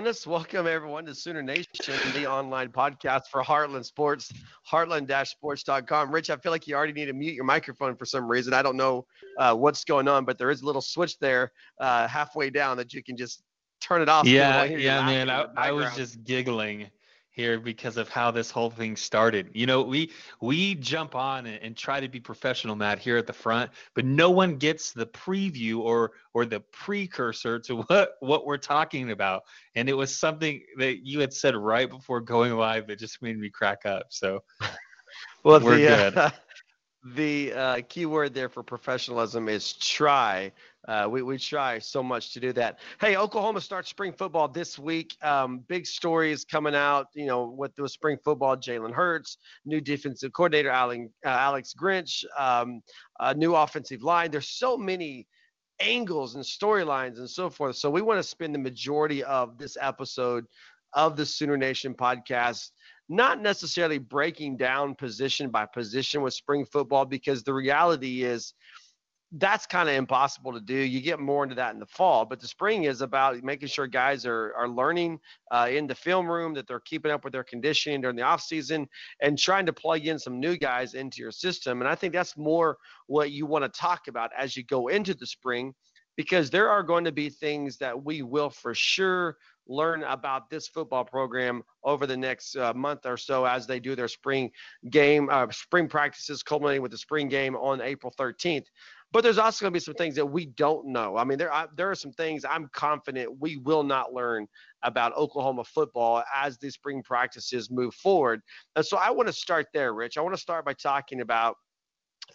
Welcome everyone to Sooner Nation, the online podcast for Heartland Sports, heartland-sports.com. Rich, I feel like you already need to mute your microphone for some reason. I don't know uh, what's going on, but there is a little switch there uh, halfway down that you can just turn it off. Yeah, yeah, man. I, I was just giggling here because of how this whole thing started. You know, we we jump on and, and, try to be professional, Matt, here at the front, but no one gets the preview or or the precursor to what what we're talking about. And it was something that you had said right before going live that just made me crack up. So well, we're the, good. Uh, the uh, key word there for professionalism is try. Uh, we, we try so much to do that. Hey, Oklahoma starts spring football this week. Um, big stories coming out, you know, with the spring football. Jalen Hurts, new defensive coordinator Alex, uh, Alex Grinch, um, new offensive line. There's so many angles and storylines and so forth. So we want to spend the majority of this episode of the Sooner Nation podcast not necessarily breaking down position by position with spring football because the reality is that's kind of impossible to do. You get more into that in the fall, but the spring is about making sure guys are are learning uh, in the film room that they're keeping up with their conditioning during the off season and trying to plug in some new guys into your system. And I think that's more what you want to talk about as you go into the spring, because there are going to be things that we will for sure learn about this football program over the next uh, month or so as they do their spring game, uh, spring practices, culminating with the spring game on April 13th. But there's also going to be some things that we don't know. I mean, there I, there are some things I'm confident we will not learn about Oklahoma football as the spring practices move forward. And so I want to start there, Rich. I want to start by talking about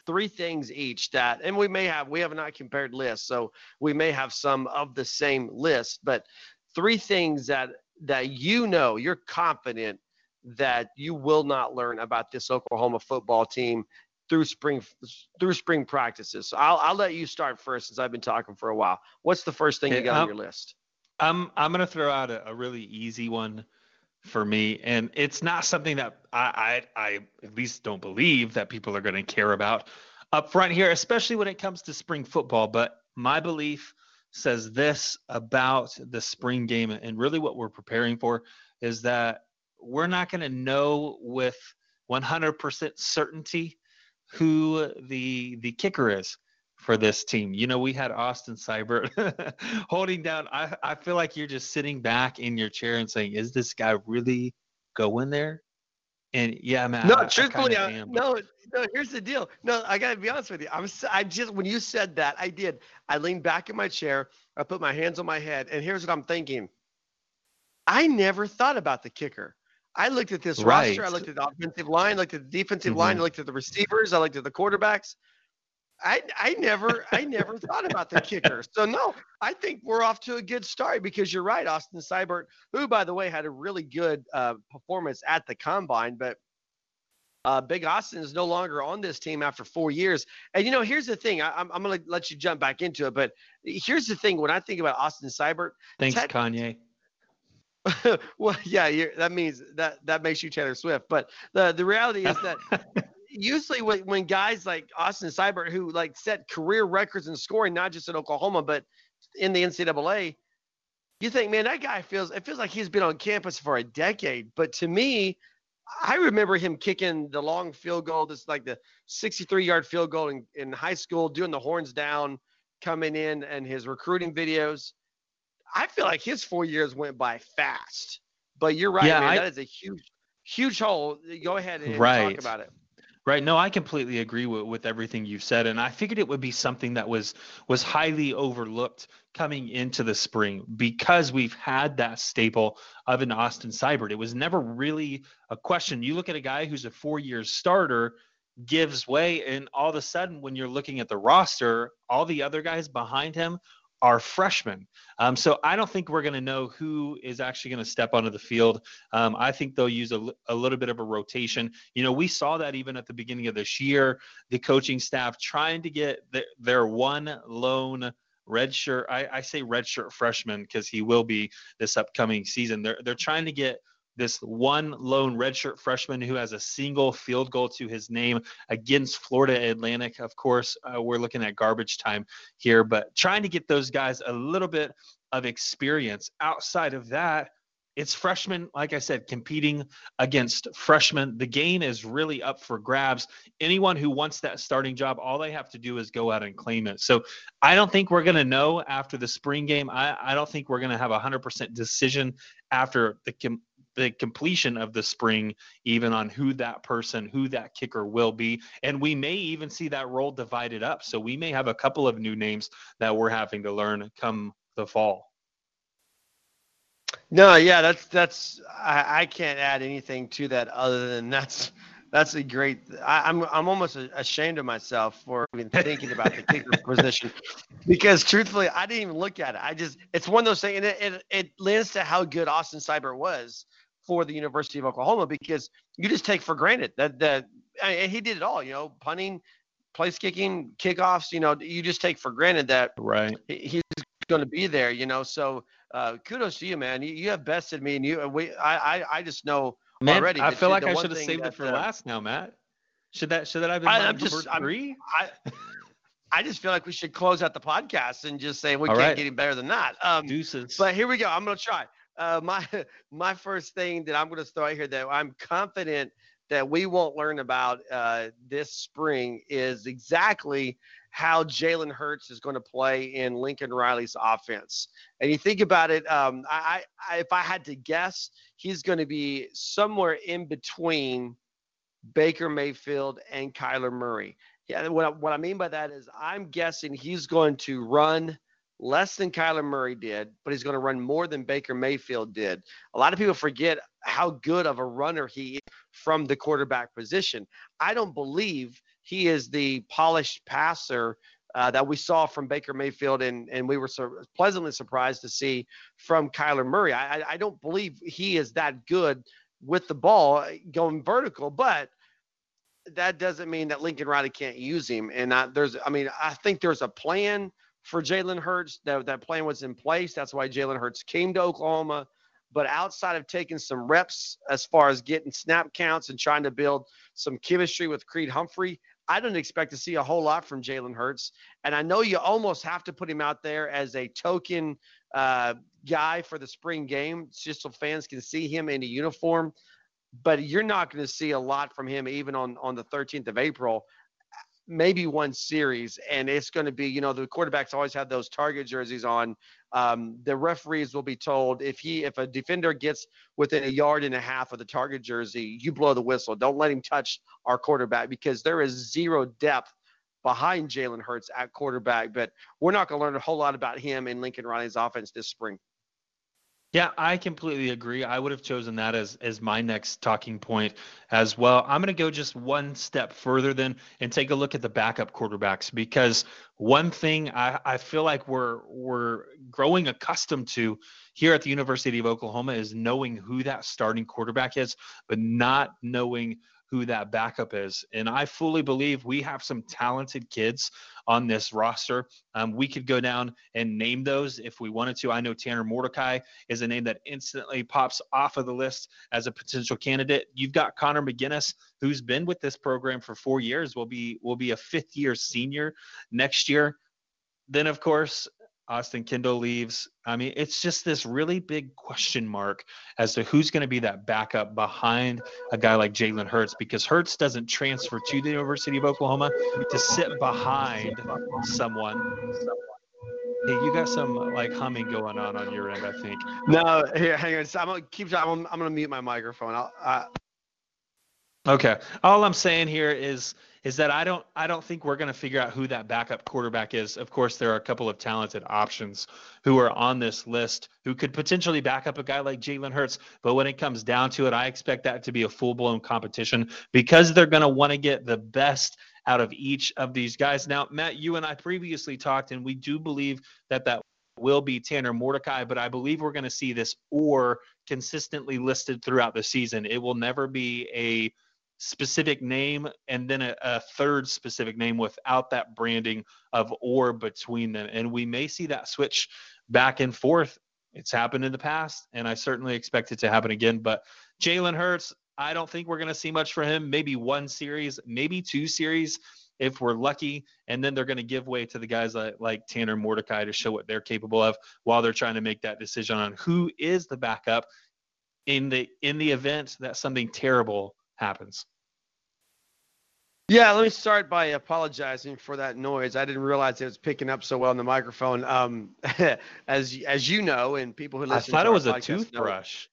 three things each that and we may have we have not compared lists so we may have some of the same list but three things that that you know you're confident that you will not learn about this Oklahoma football team through spring through spring practices. So I'll I'll let you start first since I've been talking for a while. What's the first thing you got um, on your list? I'm I'm gonna throw out a, a, really easy one for me, and it's not something that I I, I at least don't believe that people are gonna care about up front here, especially when it comes to spring football. But my belief says this about the spring game and really what we're preparing for is that we're not going to know with 100% certainty who the the kicker is for this team. You know, we had Austin Seibert holding down. I, I feel like you're just sitting back in your chair and saying, is this guy really going there? And yeah, man. No, I, truthfully, I, no, no. Here's the deal. No, I gotta be honest with you. I'm, I just when you said that, I did. I leaned back in my chair. I put my hands on my head, and here's what I'm thinking. I never thought about the kicker. I looked at this right. roster. I looked at the offensive line. I Looked at the defensive mm-hmm. line. I looked at the receivers. I looked at the quarterbacks. I I never I never thought about the kicker. So no, I think we're off to a good start because you're right, Austin Seibert, who by the way had a really good uh, performance at the combine, but uh, Big Austin is no longer on this team after four years. And you know, here's the thing. I, am I'm going to let you jump back into it, but here's the thing. When I think about Austin Seibert, thanks Kanye. well, yeah, that means that that makes you Taylor Swift. But the the reality is that usually when, when guys like Austin Seibert, who like set career records in scoring, not just in Oklahoma but in the NCAA, you think, man, that guy feels it feels like he's been on campus for a decade. But to me, I remember him kicking the long field goal, this like the 63 yard field goal in, in high school, doing the horns down, coming in, and his recruiting videos. I feel like his four years went by fast. But you're right, yeah, man. I, that is a huge, huge hole. Go ahead and right. talk about it. Right. No, I completely agree with, with everything you've said, and I figured it would be something that was was highly overlooked coming into the spring because we've had that staple of an Austin Seibert. It was never really a question. You look at a guy who's a four year starter, gives way, and all of a sudden, when you're looking at the roster, all the other guys behind him are freshmen. Um, so I don't think we're going to know who is actually going to step onto the field. Um, I think they'll use a, a, little bit of a rotation. You know, we saw that even at the beginning of this year, the coaching staff trying to get the, their one lone redshirt. I, I say redshirt freshman because he will be this upcoming season. They're they're trying to get this one lone redshirt freshman who has a single field goal to his name against Florida Atlantic. Of course, uh, we're looking at garbage time here, but trying to get those guys a little bit of experience. Outside of that, it's freshmen, like I said, competing against freshmen. The game is really up for grabs. Anyone who wants that starting job, all they have to do is go out and claim it. So I don't think we're going to know after the spring game. I, I don't think we're going to have a 100% decision after the the completion of the spring, even on who that person, who that kicker will be. And we may even see that role divided up. So we may have a couple of new names that we're having to learn come the fall. No, yeah, that's that's I, I can't add anything to that other than that's that's a great. I, am I'm, I'm almost ashamed of myself for even thinking about the kicker position because truthfully, I didn't even look at it. I just it's one of those things, and it it, it lends to how good Austin Seibert was for the University of Oklahoma because you just take for granted that that and he did it all. You know, punting, place kicking, kickoffs. You know, you just take for granted that right he's going to be there. You know, so uh, kudos to you, man. You, you have bested me, and you we I I, I just know man, already. I feel like I should have saved that, it for uh, last now, Matt. Should that should that have been I, am just, three? I, I just feel like we should close out the podcast and just say we All can't right. get any better than that. Um, Deuces. But here we go. I'm gonna try. Uh, my my first thing that I'm gonna throw out here that I'm confident that we won't learn about uh, this spring is exactly how Jalen Hurts is going to play in Lincoln Riley's offense. And you think about it, um, I, I, if I had to guess, he's going to be somewhere in between Baker Mayfield and Kyler Murray. Yeah, what, what I mean by that is I'm guessing he's going to run less than Kyler Murray did, but he's going to run more than Baker Mayfield did. A lot of people forget how good of a runner he is from the quarterback position. I don't believe – he is the polished passer uh, that we saw from Baker Mayfield, and and we were so pleasantly surprised to see from Kyler Murray. I, I don't believe he is that good with the ball uh, going vertical, but that doesn't mean that Lincoln Riley can't use him. And I, there's, I mean, I think there's a plan for Jalen Hurts. That that plan was in place. That's why Jalen Hurts came to Oklahoma. But outside of taking some reps as far as getting snap counts and trying to build some chemistry with Creed Humphrey, I don't expect to see a whole lot from Jalen Hurts. And I know you almost have to put him out there as a token uh, guy for the spring game, just so fans can see him in a uniform. But you're not going to see a lot from him even on, on the 13th of April maybe one series, and it's going to be, you know, the quarterbacks always have those target jerseys on. Um, the referees will be told if he, if a defender gets within a yard and a half of the target jersey, you blow the whistle. Don't let him touch our quarterback because there is zero depth behind Jalen Hurts at quarterback. But we're not going to learn a whole lot about him in Lincoln Riley's offense this spring. Yeah, I completely agree. I would have chosen that as as my next talking point as well. I'm going to go just one step further then and take a look at the backup quarterbacks because one thing I, I feel like we're we're growing accustomed to here at the University of Oklahoma is knowing who that starting quarterback is, but not knowing who that backup is. And I fully believe we have some talented kids on this roster. Um, we could go down and name those if we wanted to. I know Tanner Mordecai is a name that instantly pops off of the list as a potential candidate. You've got Connor McGinnis, who's been with this program for four years, will be will be a fifth year senior next year. Then, of course, Austin Kendall leaves. I mean, it's just this really big question mark as to who's going to be that backup behind a guy like Jalen Hurts because Hurts doesn't transfer to the University of Oklahoma to sit behind someone. Hey, you got some like humming going on on your end, I think. No, here, hang on. I'm gonna keep. I'm, I'm gonna mute my microphone. I'll, I... Okay. All I'm saying here is is that I don't I don't think we're going to figure out who that backup quarterback is. Of course, there are a couple of talented options who are on this list who could potentially back up a guy like Jalen Hurts. But when it comes down to it, I expect that to be a full blown competition because they're going to want to get the best out of each of these guys. Now, Matt, you and I previously talked, and we do believe that that will be Tanner Mordecai, but I believe we're going to see this or consistently listed throughout the season. It will never be a specific name and then a, a, third specific name without that branding of or between them. And we may see that switch back and forth. It's happened in the past, and I certainly expect it to happen again. But Jalen Hurts, I don't think we're going to see much for him. Maybe one series, maybe two series. if we're lucky. And then they're going to give way to the guys like, like Tanner Mordecai to show what they're capable of while they're trying to make that decision on who is the backup in the in the event that something terrible happens. Yeah, let me start by apologizing for that noise. I didn't realize it was picking up so well in the microphone. Um, as as you know, and people who listen, I thought it was a toothbrush.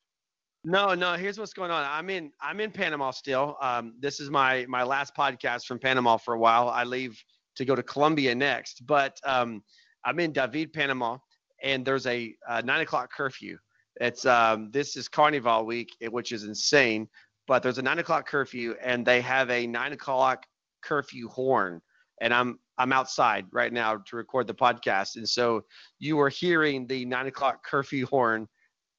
No, no. Here's what's going on. I'm in I'm in Panama still. Um, this is my my last podcast from Panama for a while. I leave to go to Colombia next, but um, I'm in David, Panama, and there's a, a nine o'clock curfew. It's um, this is Carnival week, which is insane but there's a nine o'clock curfew and they have a nine o'clock curfew horn. And i'm i'm outside right now to record the podcast. And so you are hearing the nine o'clock curfew horn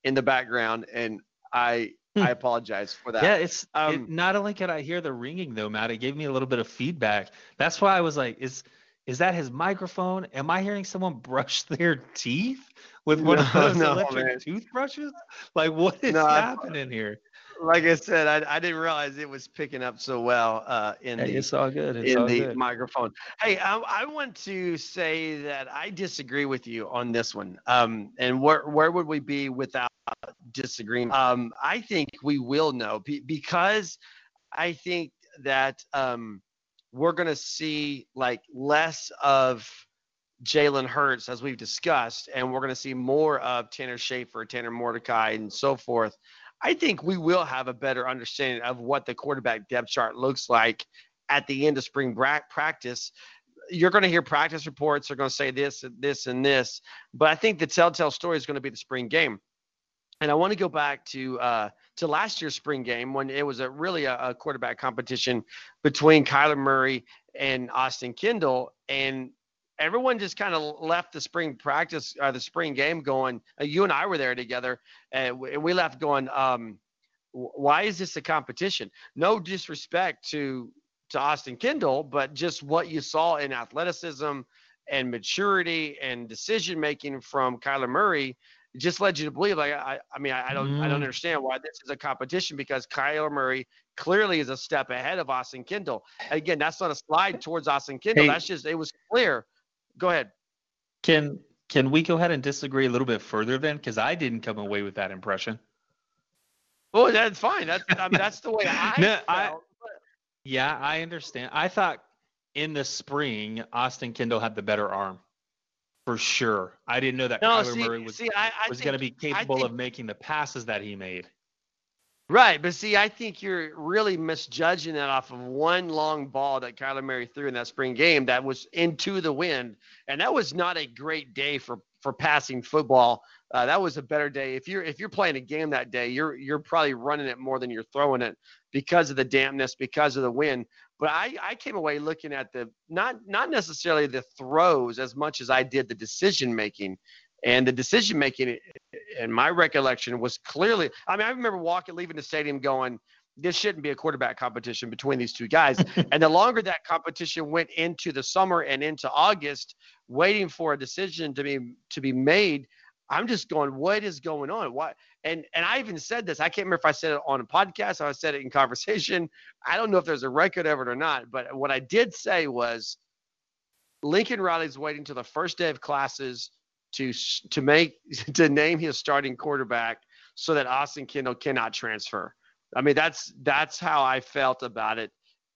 in the background. And i hmm. i apologize for that. Yeah it's um, it, not only can i hear the ringing though matt it gave me a little bit of feedback. That's why i was like is is that his microphone? Am i hearing someone brush their teeth with one no, of those no, electric man. toothbrushes? Like what is no, happening here like I said, I, I didn't realize it was picking up so well uh, in hey, the it's all good. It's in all the good. microphone. Hey, I, I, want to say that I disagree with you on this one. Um, and where where would we be without disagreement? Um, I think we will know because I think that um, we're going to see like less of Jalen Hurts as we've discussed, and we're going to see more of Tanner Schaefer, Tanner Mordecai, and so forth. I think we will have a better understanding of what the quarterback depth chart looks like at the end of spring practice. You're going to hear practice reports. They're going to say this, and this, and this. But I think the telltale story is going to be the spring game. And I want to go back to uh, to last year's spring game when it was a really a, a quarterback competition between Kyler Murray and Austin Kendall. And everyone just kind of left the spring practice or uh, the spring game going. Uh, you and I were there together, and we, we left going. Um, why is this a competition? No disrespect to to Austin Kendall, but just what you saw in athleticism and maturity and decision making from Kyler Murray just led you to believe. Like I, I mean, I, I don't, mm. I don't mm-hmm. understand why this is a competition because Kyler Murray clearly is a step ahead of Austin Kendall. Again, that's not a slide towards Austin Kendall. Hey. That's just it was clear Go ahead. Can can we go ahead and disagree a little bit further then? Because I didn't come away with that impression. Well, that's fine. That's I mean, that's the way I no, felt. I, yeah, I understand. I thought in the spring Austin Kendall had the better arm. For sure. I didn't know that no, Kyler see, Murray was, was going to be capable think, of making the passes that he made. Right, but see, I think you're really misjudging that off of one long ball that Kyler Murray threw in that spring game that was into the wind, and that was not a great day for for passing football. Uh, that was a better day. If you're if you're playing a game that day, you're you're probably running it more than you're throwing it because of the dampness, because of the wind. But I I came away looking at the not not necessarily the throws as much as I did the decision making and the decision making, in my recollection, was clearly. I mean, I remember walking, leaving the stadium, going, "This shouldn't be a quarterback competition between these two guys." and the longer that competition went into the summer and into August, waiting for a decision to be to be made, I'm just going, "What is going on? What?" And and I even said this. I can't remember if I said it on a podcast or I said it in conversation. I don't know if there's a record of it or not. But what I did say was, Lincoln Riley's waiting till the first day of classes to to make to name his starting quarterback so that Austin Kendall cannot transfer. I mean, that's that's how I felt about it,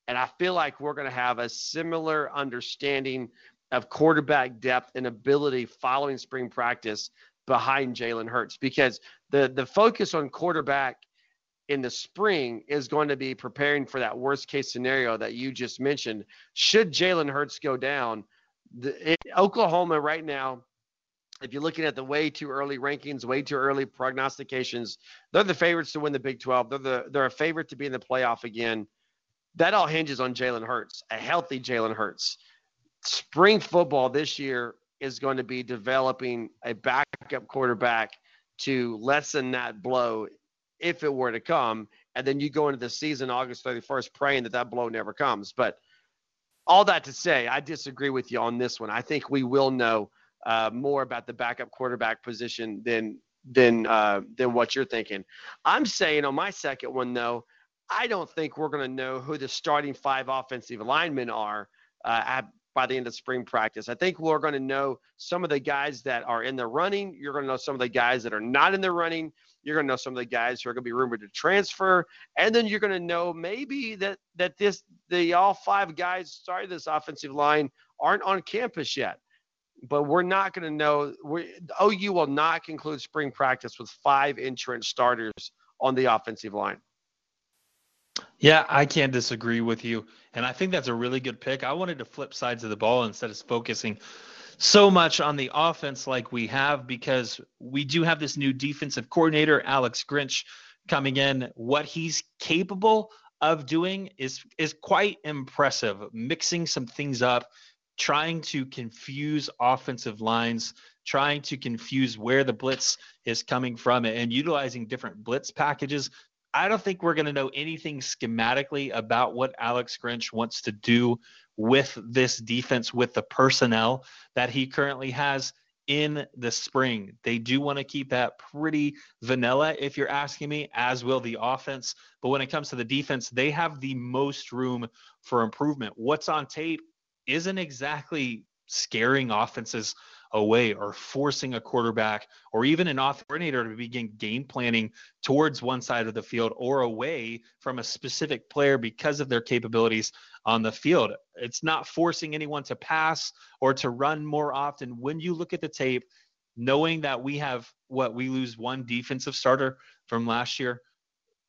and I feel like we're going to have a similar understanding of quarterback depth and ability following spring practice behind Jalen Hurts because the the focus on quarterback in the spring is going to be preparing for that worst case scenario that you just mentioned. Should Jalen Hurts go down, the, it, Oklahoma right now if you're looking at the way too early rankings, way too early prognostications, they're the favorites to win the Big 12. They're the they're a favorite to be in the playoff again. That all hinges on Jalen Hurts, a healthy Jalen Hurts. Spring football this year is going to be developing a backup quarterback to lessen that blow if it were to come. And then you go into the season August 31st praying that that blow never comes. But all that to say, I disagree with you on this one. I think we will know uh, more about the backup quarterback position than than uh, than what you're thinking. I'm saying on my second one though, I don't think we're going to know who the starting five offensive linemen are uh, at, by the end of spring practice. I think we're going to know some of the guys that are in the running. You're going to know some of the guys that are not in the running. You're going to know some of the guys who are going to be rumored to transfer, and then you're going to know maybe that that this the all five guys starting this offensive line aren't on campus yet. But we're not going to know. We, OU will not conclude spring practice with five entrenched starters on the offensive line. Yeah, I can't disagree with you. And I think that's a really good pick. I wanted to flip sides of the ball instead of focusing so much on the offense like we have because we do have this new defensive coordinator, Alex Grinch, coming in. What he's capable of doing is is quite impressive, mixing some things up, trying to confuse offensive lines, trying to confuse where the blitz is coming from and utilizing different blitz packages I don't think we're going to know anything schematically about what Alex Grinch wants to do with this defense, with the personnel that he currently has in the spring. They do want to keep that pretty vanilla, if you're asking me, as will the offense. But when it comes to the defense, they have the most room for improvement. What's on tape isn't exactly scaring offenses away or forcing a quarterback or even an off coordinator to begin game planning towards one side of the field or away from a specific player because of their capabilities on the field. It's not forcing anyone to pass or to run more often. When you look at the tape, knowing that we have what we lose one defensive starter from last year,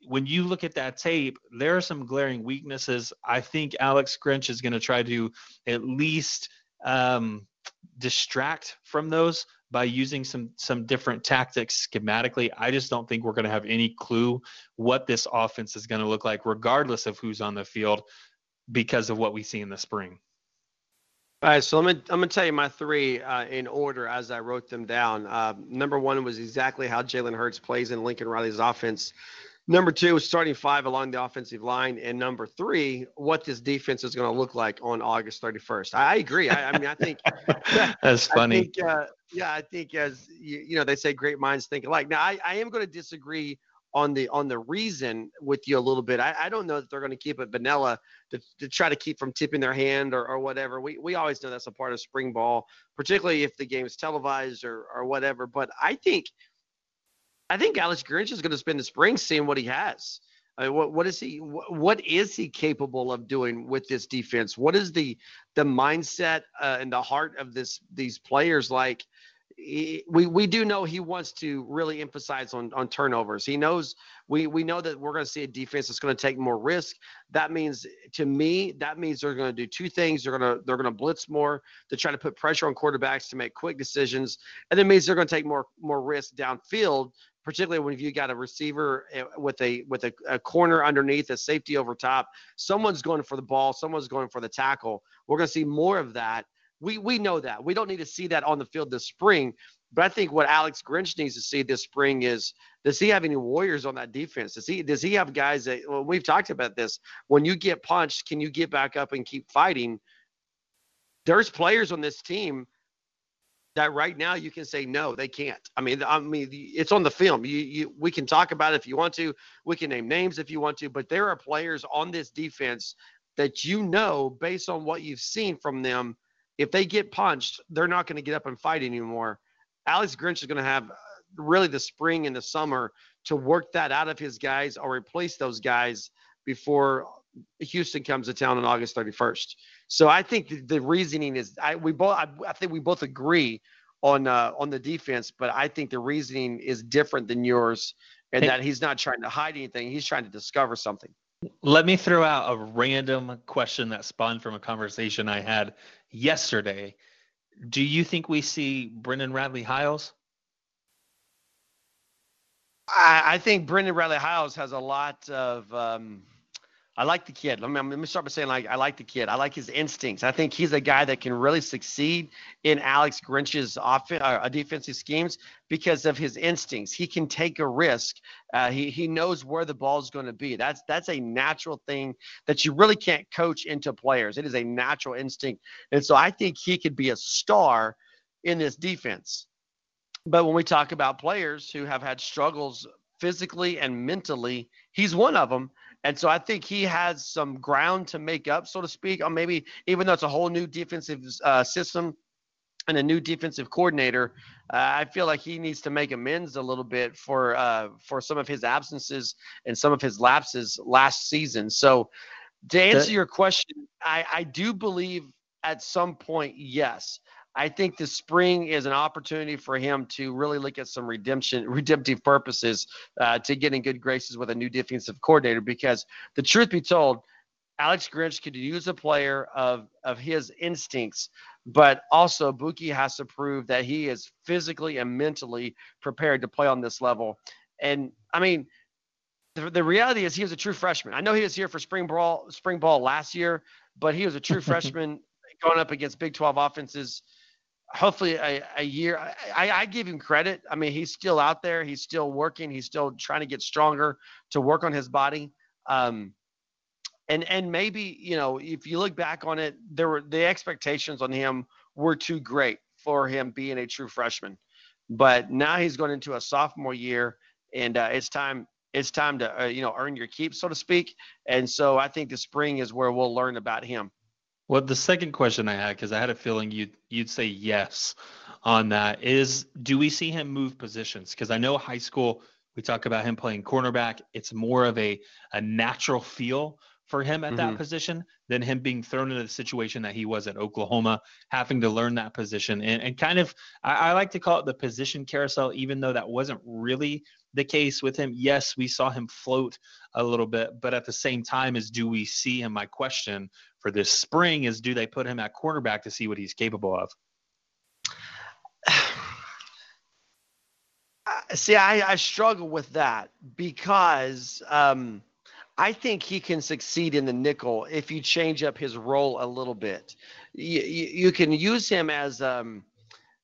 when you look at that tape, there are some glaring weaknesses. I think Alex Grinch is going to try to at least um, distract from those by using some some different tactics schematically. I just don't think we're going to have any clue what this offense is going to look like, regardless of who's on the field, because of what we see in the spring. All right, so I'm gonna, I'm gonna tell you my three uh, in order as I wrote them down. Uh, number one was exactly how Jalen Hurts plays in Lincoln Riley's offense. Number two, starting five along the offensive line, and number three, what this defense is going to look like on August 31st. I, I agree. I, I, mean, I think that's funny. I think, uh, yeah, I think as you, you, know, they say great minds think alike. Now, I, I am going to disagree on the on the reason with you a little bit. I, I don't know that they're going to keep it vanilla to, to try to keep from tipping their hand or, or whatever. We we always know that's a part of spring ball, particularly if the game is televised or or whatever. But I think I think Alex Grinch is going to spend the spring seeing what he has. I mean, what what is he what, what is he capable of doing with this defense? What is the the mindset uh, and the heart of this these players like? we we do know he wants to really emphasize on on turnovers. He knows we we know that we're going to see a defense that's going to take more risk. That means to me that means they're going to do two things. They're going to they're going to blitz more to try to put pressure on quarterbacks to make quick decisions, and it means they're going to take more more risk downfield particularly when you got a receiver eh, with a with a, a, corner underneath, a safety over top. Someone's going for the ball, someone's going for the tackle. We're going to see more of that. We we know that. We don't need to see that on the field this spring. But I think what Alex Grinch needs to see this spring is does he have any warriors on that defense? Does he does he have guys that well, we've talked about this. When you get punched, can you get back up and keep fighting? There's players on this team that right now you can say no, they can't. I mean, I mean, it's on the film. You, you, we can talk about it if you want to. We can name names if you want to. But there are players on this defense that you know, based on what you've seen from them, if they get punched, they're not going to get up and fight anymore. Alex Grinch is going to have uh, really the spring and the summer to work that out of his guys or replace those guys before Houston comes to town on August 31st. So I think the, the reasoning is I we both I, I, think we both agree on uh, on the defense, but I think the reasoning is different than yours, and hey, that he's not trying to hide anything. He's trying to discover something. Let me throw out a random question that spawned from a conversation I had yesterday. Do you think we see Brendan Radley Hiles? I, I think Brendan Radley Hiles has a lot of um, I like the kid. Let me, let me start by saying like I like the kid. I like his instincts. I think he's a guy that can really succeed in Alex Grinch's offense, uh, defensive schemes because of his instincts. He can take a risk. Uh, he he knows where the ball is going to be. That's that's a natural thing that you really can't coach into players. It is a natural instinct, and so I think he could be a star in this defense. But when we talk about players who have had struggles physically and mentally, he's one of them And so I think he has some ground to make up, so to speak, or maybe even though it's a whole new defensive uh, system and a new defensive coordinator, uh, I feel like he needs to make amends a little bit for uh, for some of his absences and some of his lapses last season. So to answer your question, I, I do believe at some point, yes. I think the spring is an opportunity for him to really look at some redemption, redemptive purposes uh, to get in good graces with a new defensive coordinator. Because the truth be told, Alex Grinch could use a player of of his instincts, but also Bookie has to prove that he is physically and mentally prepared to play on this level. And I mean, the, the reality is he was a true freshman. I know he was here for spring ball spring ball last year, but he was a true freshman going up against Big 12 offenses. Hopefully, a, a year. I, I give him credit. I mean, he's still out there. He's still working. He's still trying to get stronger to work on his body. Um, and and maybe you know if you look back on it, there were the expectations on him were too great for him being a true freshman. But now he's going into a sophomore year, and uh, it's time it's time to uh, you know earn your keep, so to speak. And so I think the spring is where we'll learn about him. Well, the second question I had, because I had a feeling you'd you'd say yes on that, is do we see him move positions? Because I know high school we talk about him playing cornerback. It's more of a a natural feel for him at mm-hmm. that position than him being thrown into the situation that he was at Oklahoma, having to learn that position and, and kind of I, I like to call it the position carousel, even though that wasn't really the case with him. Yes, we saw him float a little bit, but at the same time, is do we see him? My question for this spring is do they put him at quarterback to see what he's capable of? see, I, I struggle with that because um, I think he can succeed in the nickel if you change up his role a little bit. You, you, can use him as um,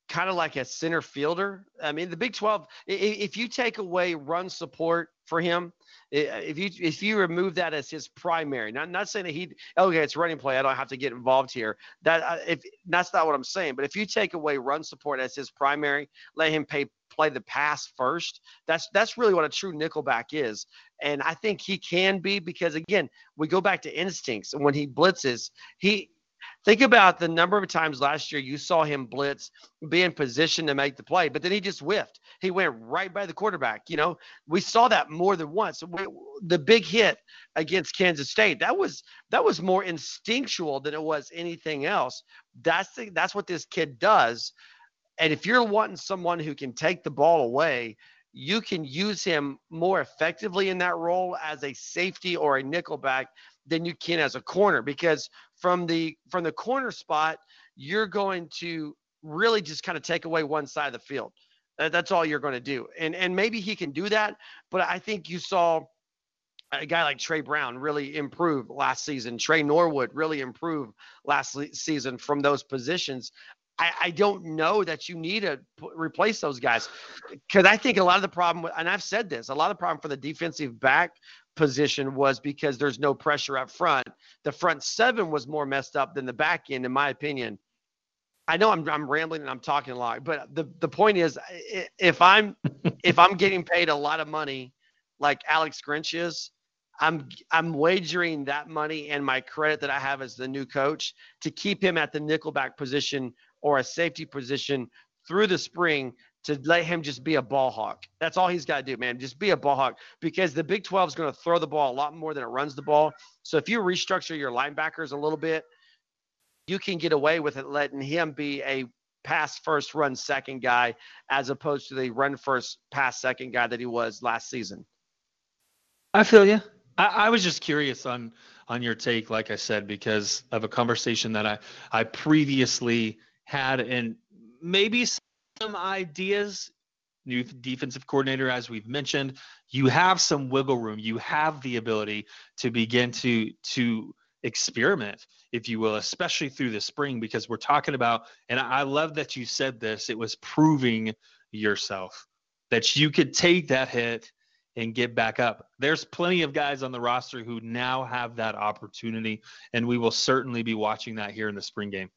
kind of like a center fielder. I mean, the Big 12, if you take away run support for him, if you if you remove that as his primary, not not saying that he okay, it's running play, I don't have to get involved here. That uh, if that's not what I'm saying, but if you take away run support as his primary, let him pay play the pass first. That's that's really what a true nickelback is, and I think he can be because again, we go back to instincts. And When he blitzes, he Think about the number of times last year you saw him blitz, be in position to make the play, but then he just whiffed. He went right by the quarterback. You know, we saw that more than once. The big hit against Kansas State that was that was more instinctual than it was anything else. That's the, that's what this kid does. And if you're wanting someone who can take the ball away, you can use him more effectively in that role as a safety or a nickelback than you can as a corner because from the from the corner spot you're going to really just kind of take away one side of the field that's all you're going to do and and maybe he can do that but i think you saw a guy like Tre Brown really improve last season. Tre Norwood really improved last season from those positions. I, I, don't know that you need to p- replace those guys because I think a lot of the problem, and I've said this, a lot of the problem for the defensive back position was because there's no pressure up front. The front seven was more messed up than the back end, in my opinion. I know I'm, I'm rambling and I'm talking a lot, but the, the point is, if I'm if I'm getting paid a lot of money, like Alex Grinch is, I'm I'm wagering that money and my credit that I have as the new coach to keep him at the nickelback position or a safety position through the spring to let him just be a ball hawk. That's all he's got to do, man. Just be a ball hawk because the Big 12 is going to throw the ball a lot more than it runs the ball. So if you restructure your linebackers a little bit, you can get away with it letting him be a pass first, run second guy as opposed to the run first, pass second guy that he was last season. I feel you. I, I was just curious on on your take, like I said, because of a conversation that I I previously had and maybe some ideas. New defensive coordinator as we've mentioned you have some wiggle room. You have the ability to begin to to experiment if you will especially through the spring because we're talking about and i love that you said this it was proving yourself that you could take that hit and get back up. There's plenty of guys on the roster who now have that opportunity and we will certainly be watching that here in the spring game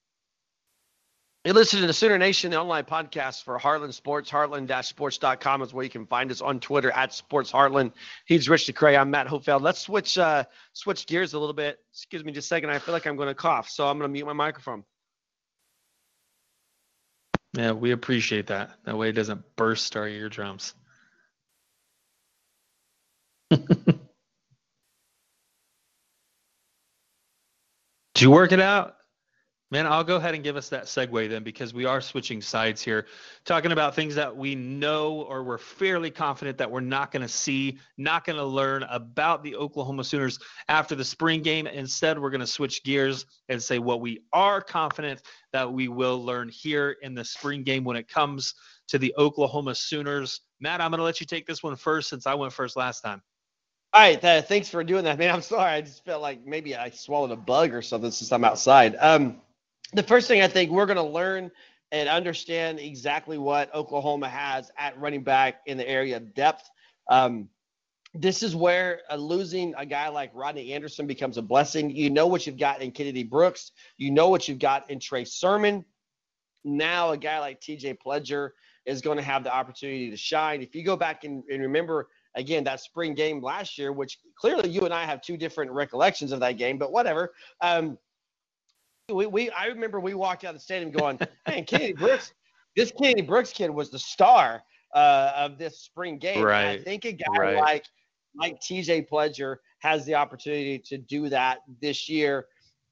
you listen to the Sooner Nation, the online podcast for Heartland Sports. Heartland-sports.com is where you can find us on Twitter at Sports Heartland. He's Rich DeCray. I'm Matt Hofeld. Let's switch uh, switch gears a little bit. Excuse me just a second. I feel like I'm going to cough, so I'm going to mute my microphone. Yeah, we appreciate that. That way it doesn't burst our eardrums. Did you work it out? Man, I'll go ahead and give us that segue then because we are switching sides here, talking about things that we know or we're fairly confident that we're not going to see, not going to learn about the Oklahoma Sooners after the spring game. Instead, we're going to switch gears and say what we are confident that we will learn here in the spring game when it comes to the Oklahoma Sooners. Matt, I'm going to let you take this one first since I went first last time. All right, uh, thanks for doing that, man. I'm sorry. I just felt like maybe I swallowed a bug or something since I'm outside. Um, the first thing I think we're going to learn and understand exactly what Oklahoma has at running back in the area of depth. Um, this is where uh, losing a guy like Rodney Anderson becomes a blessing. You know what you've got in Kennedy Brooks. You know what you've got in Trey Sermon. Now a guy like TJ Pledger is going to have the opportunity to shine. If you go back and, and remember again that spring game last year, which clearly you and I have two different recollections of that game, but whatever. Um, we, we I remember we walked out of the stadium going, man, Kennedy Brooks, this Kennedy Brooks kid was the star uh, of this spring game. Right. And I think a guy right. like like TJ Pledger has the opportunity to do that this year.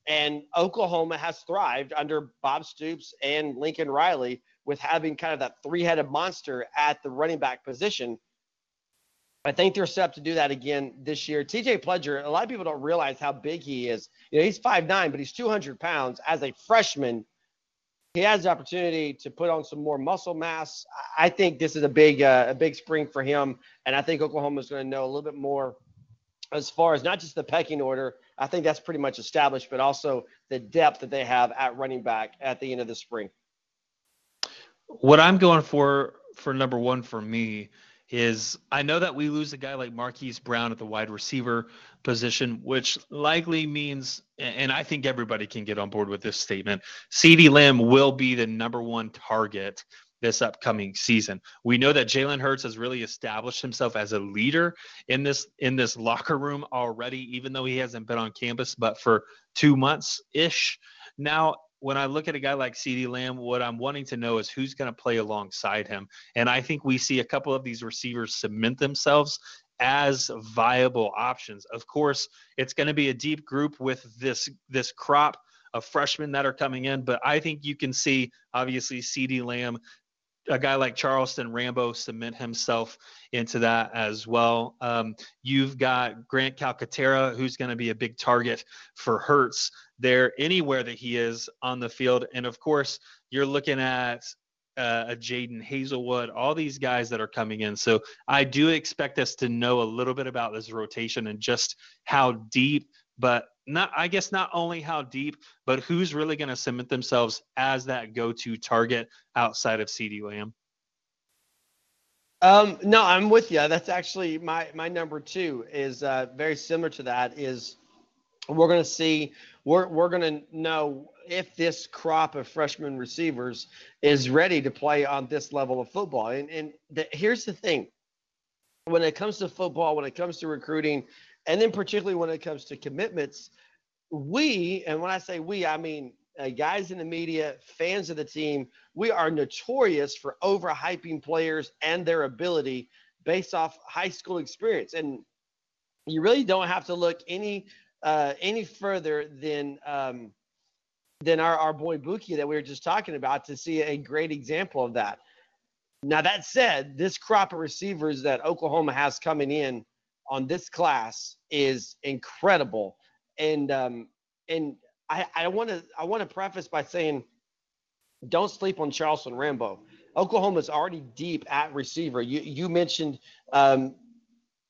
And Oklahoma has thrived under Bob Stoops and Lincoln Riley with having kind of that three-headed monster at the running back position. I think they're set up to do that again this year. TJ Pledger, a lot of people don't realize how big he is. You know, he's 5'9, but he's 200 pounds. As a freshman, he has the opportunity to put on some more muscle mass. I think this is a big, uh, a big spring for him, and I think Oklahoma is going to know a little bit more as far as not just the pecking order. I think that's pretty much established, but also the depth that they have at running back at the end of the spring. What I'm going for for number one for me is I know that we lose a guy like Marquise Brown at the wide receiver position, which likely means, and I think everybody can get on board with this statement, CeeDee Lamb will be the number one target this upcoming season. We know that Jalen Hurts has really established himself as a leader in this in this locker room already, even though he hasn't been on campus but for two months ish. Now when I look at a guy like CeeDee Lamb, what I'm wanting to know is who's going to play alongside him. And I think we see a couple of these receivers cement themselves as viable options. Of course, it's going to be a deep group with this this crop of freshmen that are coming in, but I think you can see obviously CeeDee Lamb a guy like Charleston Rambo cement himself into that as well. Um, you've got Grant Calcaterra, who's going to be a big target for Hurts there anywhere that he is on the field. And of course, you're looking at uh, a Jadon Haselwood, all these guys that are coming in. So I do expect us to know a little bit about this rotation and just how deep, but not I guess not only how deep, but who's really going to cement themselves as that go-to target outside of CeeDee Lamb. Um, no, I'm with you. That's actually my my number two is uh, very similar to that. Is we're going to see we're we're going to know if this crop of freshman receivers is ready to play on this level of football. And and the, here's the thing: when it comes to football, when it comes to recruiting, and then particularly when it comes to commitments, we, and when I say we, I mean uh, guys in the media, fans of the team, we are notorious for overhyping players and their ability based off high school experience. And you really don't have to look any uh, any further than um, than our, our boy Bookie that we were just talking about to see a great example of that. Now that said, this crop of receivers that Oklahoma has coming in on this class is incredible, and um, and I, I want to I want to preface by saying, don't sleep on Charleston Rambo. Oklahoma's already deep at receiver. You you mentioned. Um,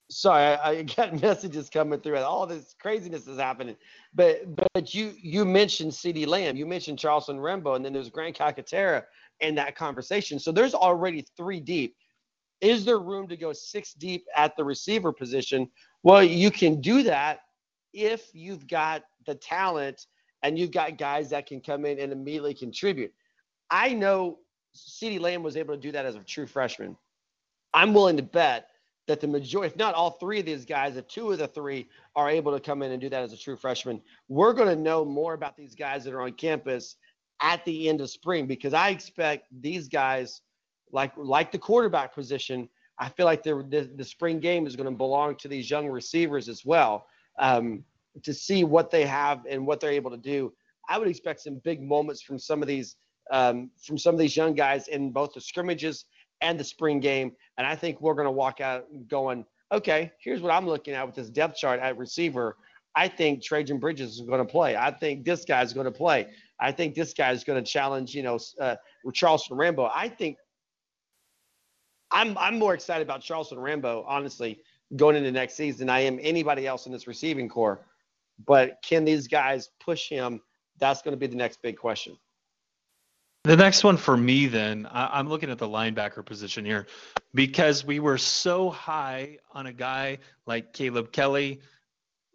sorry, I, I got messages coming through. All this craziness is happening, but but you you mentioned CeeDee Lamb, you mentioned Charleston Rambo, and then there's Grant Calcaterra in that conversation. So there's already three deep. Is there room to go six deep at the receiver position? Well, you can do that if you've got the talent and you've got guys that can come in and immediately contribute. I know CeeDee Lamb was able to do that as a true freshman. I'm willing to bet that the majority, if not all three of these guys, if two of the three are able to come in and do that as a true freshman, we're going to know more about these guys that are on campus at the end of spring because I expect these guys, like like the quarterback position, I feel like the, the spring game is going to belong to these young receivers as well um, to see what they have and what they're able to do. I would expect some big moments from some of these um, from some of these young guys in both the scrimmages and the spring game. And I think we're going to walk out going, okay, here's what I'm looking at with this depth chart at receiver. I think Trejan Bridges is going to play. I think this guy is going to play. I think this guy is going to challenge, you know, uh, Charleston Rambo. I think I'm I'm more excited about Charleston Rambo, honestly, going into next season I am anybody else in this receiving corps. But can these guys push him? That's going to be the next big question. The next one for me, then, I, am looking at the linebacker position here because we were so high on a guy like Caleb Kelly.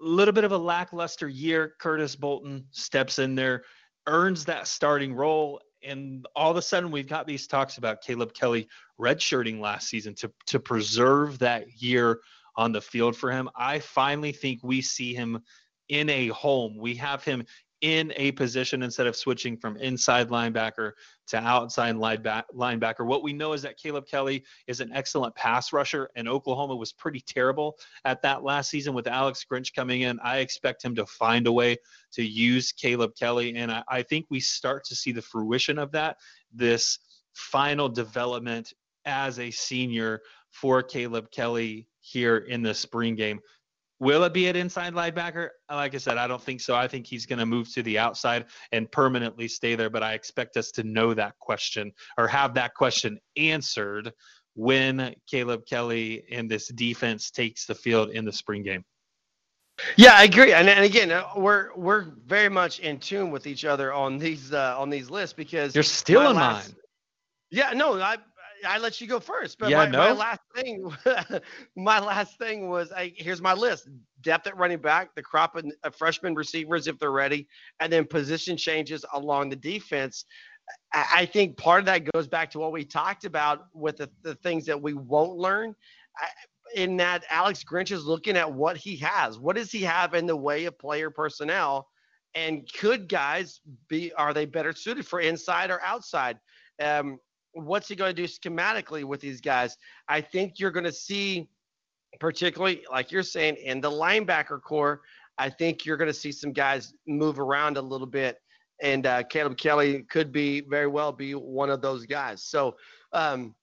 A little bit of a lackluster year. Curtis Bolton steps in there, earns that starting role, and all of a sudden we've got these talks about Caleb Kelly redshirting last season to to preserve that year on the field for him. I finally think we see him in a home. We have him in a position instead of switching from inside linebacker to outside linebacker. What we know is that Caleb Kelly is an excellent pass rusher, and Oklahoma was pretty terrible at that last season with Alex Grinch coming in. I expect him to find a way to use Caleb Kelly, and I, I think we start to see the fruition of that this final development as a senior for Caleb Kelly here in the spring game. Will it be an inside linebacker? Like I said, I don't think so. I think he's going to move to the outside and permanently stay there. But I expect us to know that question or have that question answered when Caleb Kelly and this defense takes the field in the spring game. Yeah, I agree. And, and again, uh, we're we're very much in tune with each other on these uh, on these lists because you're still in last, mine. Yeah, no, I I let you go first. But yeah, my, no. my last thing, my last thing was, I, here's my list: depth at running back, the crop of freshman receivers if they're ready, and then position changes along the defense. I, I think part of that goes back to what we talked about with the, the things that we won't learn. I, in that Alex Grinch is looking at what he has. What does he have in the way of player personnel? And could guys be, are they better suited for inside or outside? Um, what's he going to do schematically with these guys? I think you're going to see, particularly like you're saying, in the linebacker corps, I think you're going to see some guys move around a little bit. And uh, Caleb Kelly could be very well be one of those guys. So, um,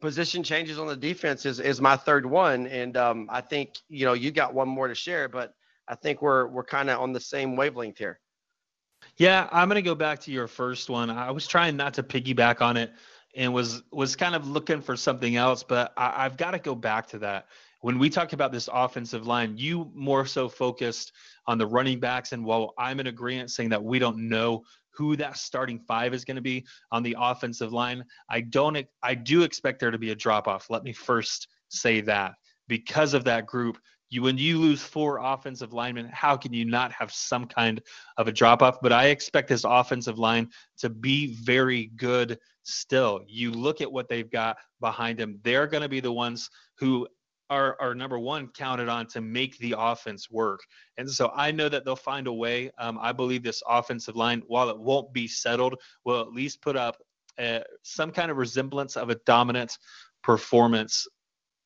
position changes on the defense is, is my third one. And um, I think, you know, you got one more to share, but I think we're, we're kind of on the same wavelength here. Yeah, I'm gonna go back to your first one. I was trying not to piggyback on it and was was kind of looking for something else, but I, I've got to go back to that. When we talked about this offensive line, you more so focused on the running backs, and while I'm in agreement saying that we don't know who that starting five is going to be on the offensive line, I don't I do expect there to be a drop off. Let me first say that because of that group you when you lose four offensive linemen, how can you not have some kind of a drop off? But I expect this offensive line to be very good still. You look at what they've got behind them; they're going to be the ones who are, are number one counted on to make the offense work. And so I know that they'll find a way. Um, I believe this offensive line, while it won't be settled, will at least put up uh, some kind of resemblance of a dominant performance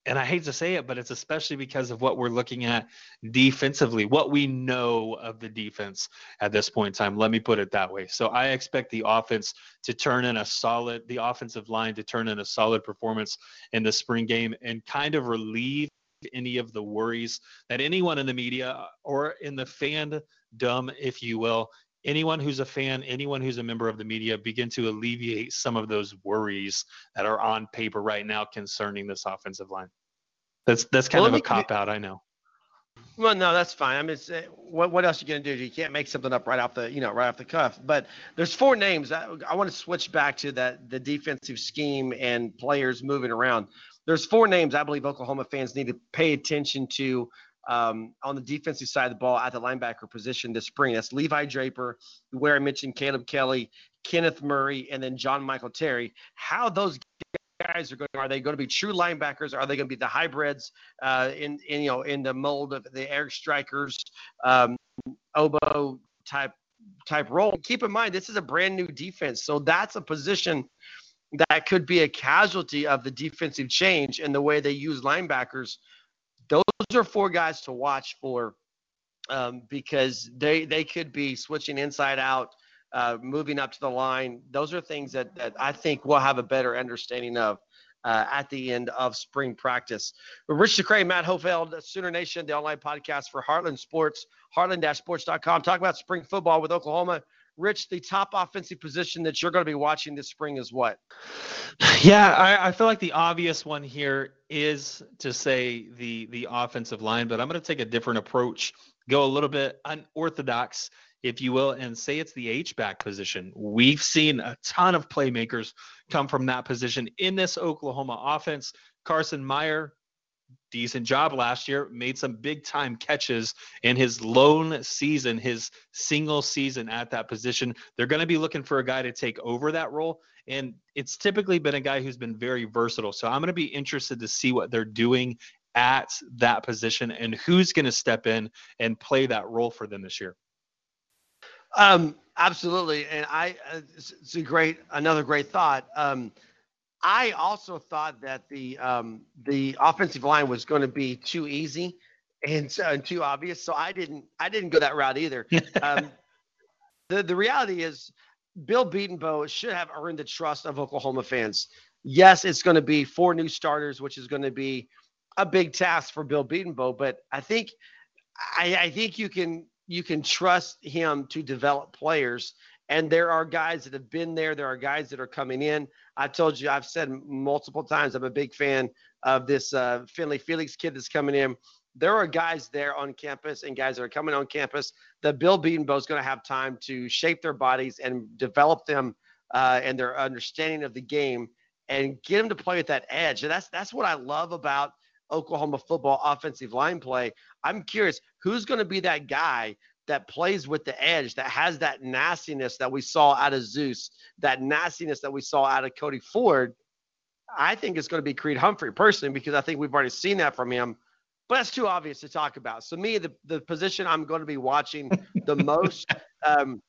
and I hate to say it, but it's especially because of what we're looking at defensively, what we know of the defense at this point in time. Let me put it that way. So I expect the offense to turn in a solid, the offensive line to turn in a solid performance in the spring game and kind of relieve any of the worries that anyone in the media or in the fandom, if you will, anyone who's a fan, anyone who's a member of the media, begin to alleviate some of those worries that are on paper right now concerning this offensive line. That's that's kind well, of a cop out, I know. Well, no, that's fine. I mean, uh, what what else are you gonna do? You can't make something up right off the you know right off the cuff. But there's four names. I, I want to switch back to that the defensive scheme and players moving around. There's four names I believe Oklahoma fans need to pay attention to um, on the defensive side of the ball at the linebacker position this spring. That's Levi Draper, where I mentioned Caleb Kelly, Kenneth Murray, and then John Michael Terry. How those guys are going? Are they going to be true linebackers? Are they going to be the hybrids uh, in, in you know in the mold of the Eric Strikers, um, oboe type type role? Keep in mind this is a brand new defense, so that's a position that could be a casualty of the defensive change and the way they use linebackers. Those are four guys to watch for um, because they they could be switching inside out uh, moving up to the line. Those are things that, that I think we'll have a better understanding of uh, at the end of spring practice. Rich DeCray, Matt Hofeld, Sooner Nation, the online podcast for Heartland Sports, heartland-sports.com. Talk about spring football with Oklahoma. Rich, the top offensive position that you're going to be watching this spring is what? Yeah, I, I, feel like the obvious one here is to say the the offensive line, but I'm going to take a different approach, go a little bit unorthodox if you will, and say it's the H-back position. We've seen a ton of playmakers come from that position in this Oklahoma offense. Carson Meier, decent job last year, made some big time catches in his lone season, his single season at that position. They're going to be looking for a guy to take over that role. And it's typically been a guy who's been very versatile. So I'm going to be interested to see what they're doing at that position and who's going to step in and play that role for them this year. Um, absolutely, and I uh, it's a great another great thought. Um, I also thought that the um, the offensive line was going to be too easy and, uh, and, too obvious, so I didn't I didn't go that route either. Um, the the reality is, Bill Bedenbaugh should have earned the trust of Oklahoma fans. Yes, it's going to be four new starters, which is going to be a big task for Bill Bedenbaugh, but I think I, I think you can you can trust him to develop players. And there are guys that have been there. There are guys that are coming in. I told you, I've said multiple times, I'm a big fan of this uh, Finley Felix kid that's coming in. There are guys there on campus and guys that are coming on campus that Bill Bedenbaugh is going to have time to shape their bodies and develop them uh, and their understanding of the game and get them to play at that edge. And that's that's what I love about Oklahoma football offensive line play. I'm curious who's going to be that guy that plays with the edge, that has that nastiness that we saw out of Zeus, that nastiness that we saw out of Cody Ford. I think it's going to be Creed Humphrey personally because I think we've already seen that from him. But that's too obvious to talk about. So me, the, the position I'm going to be watching the most um,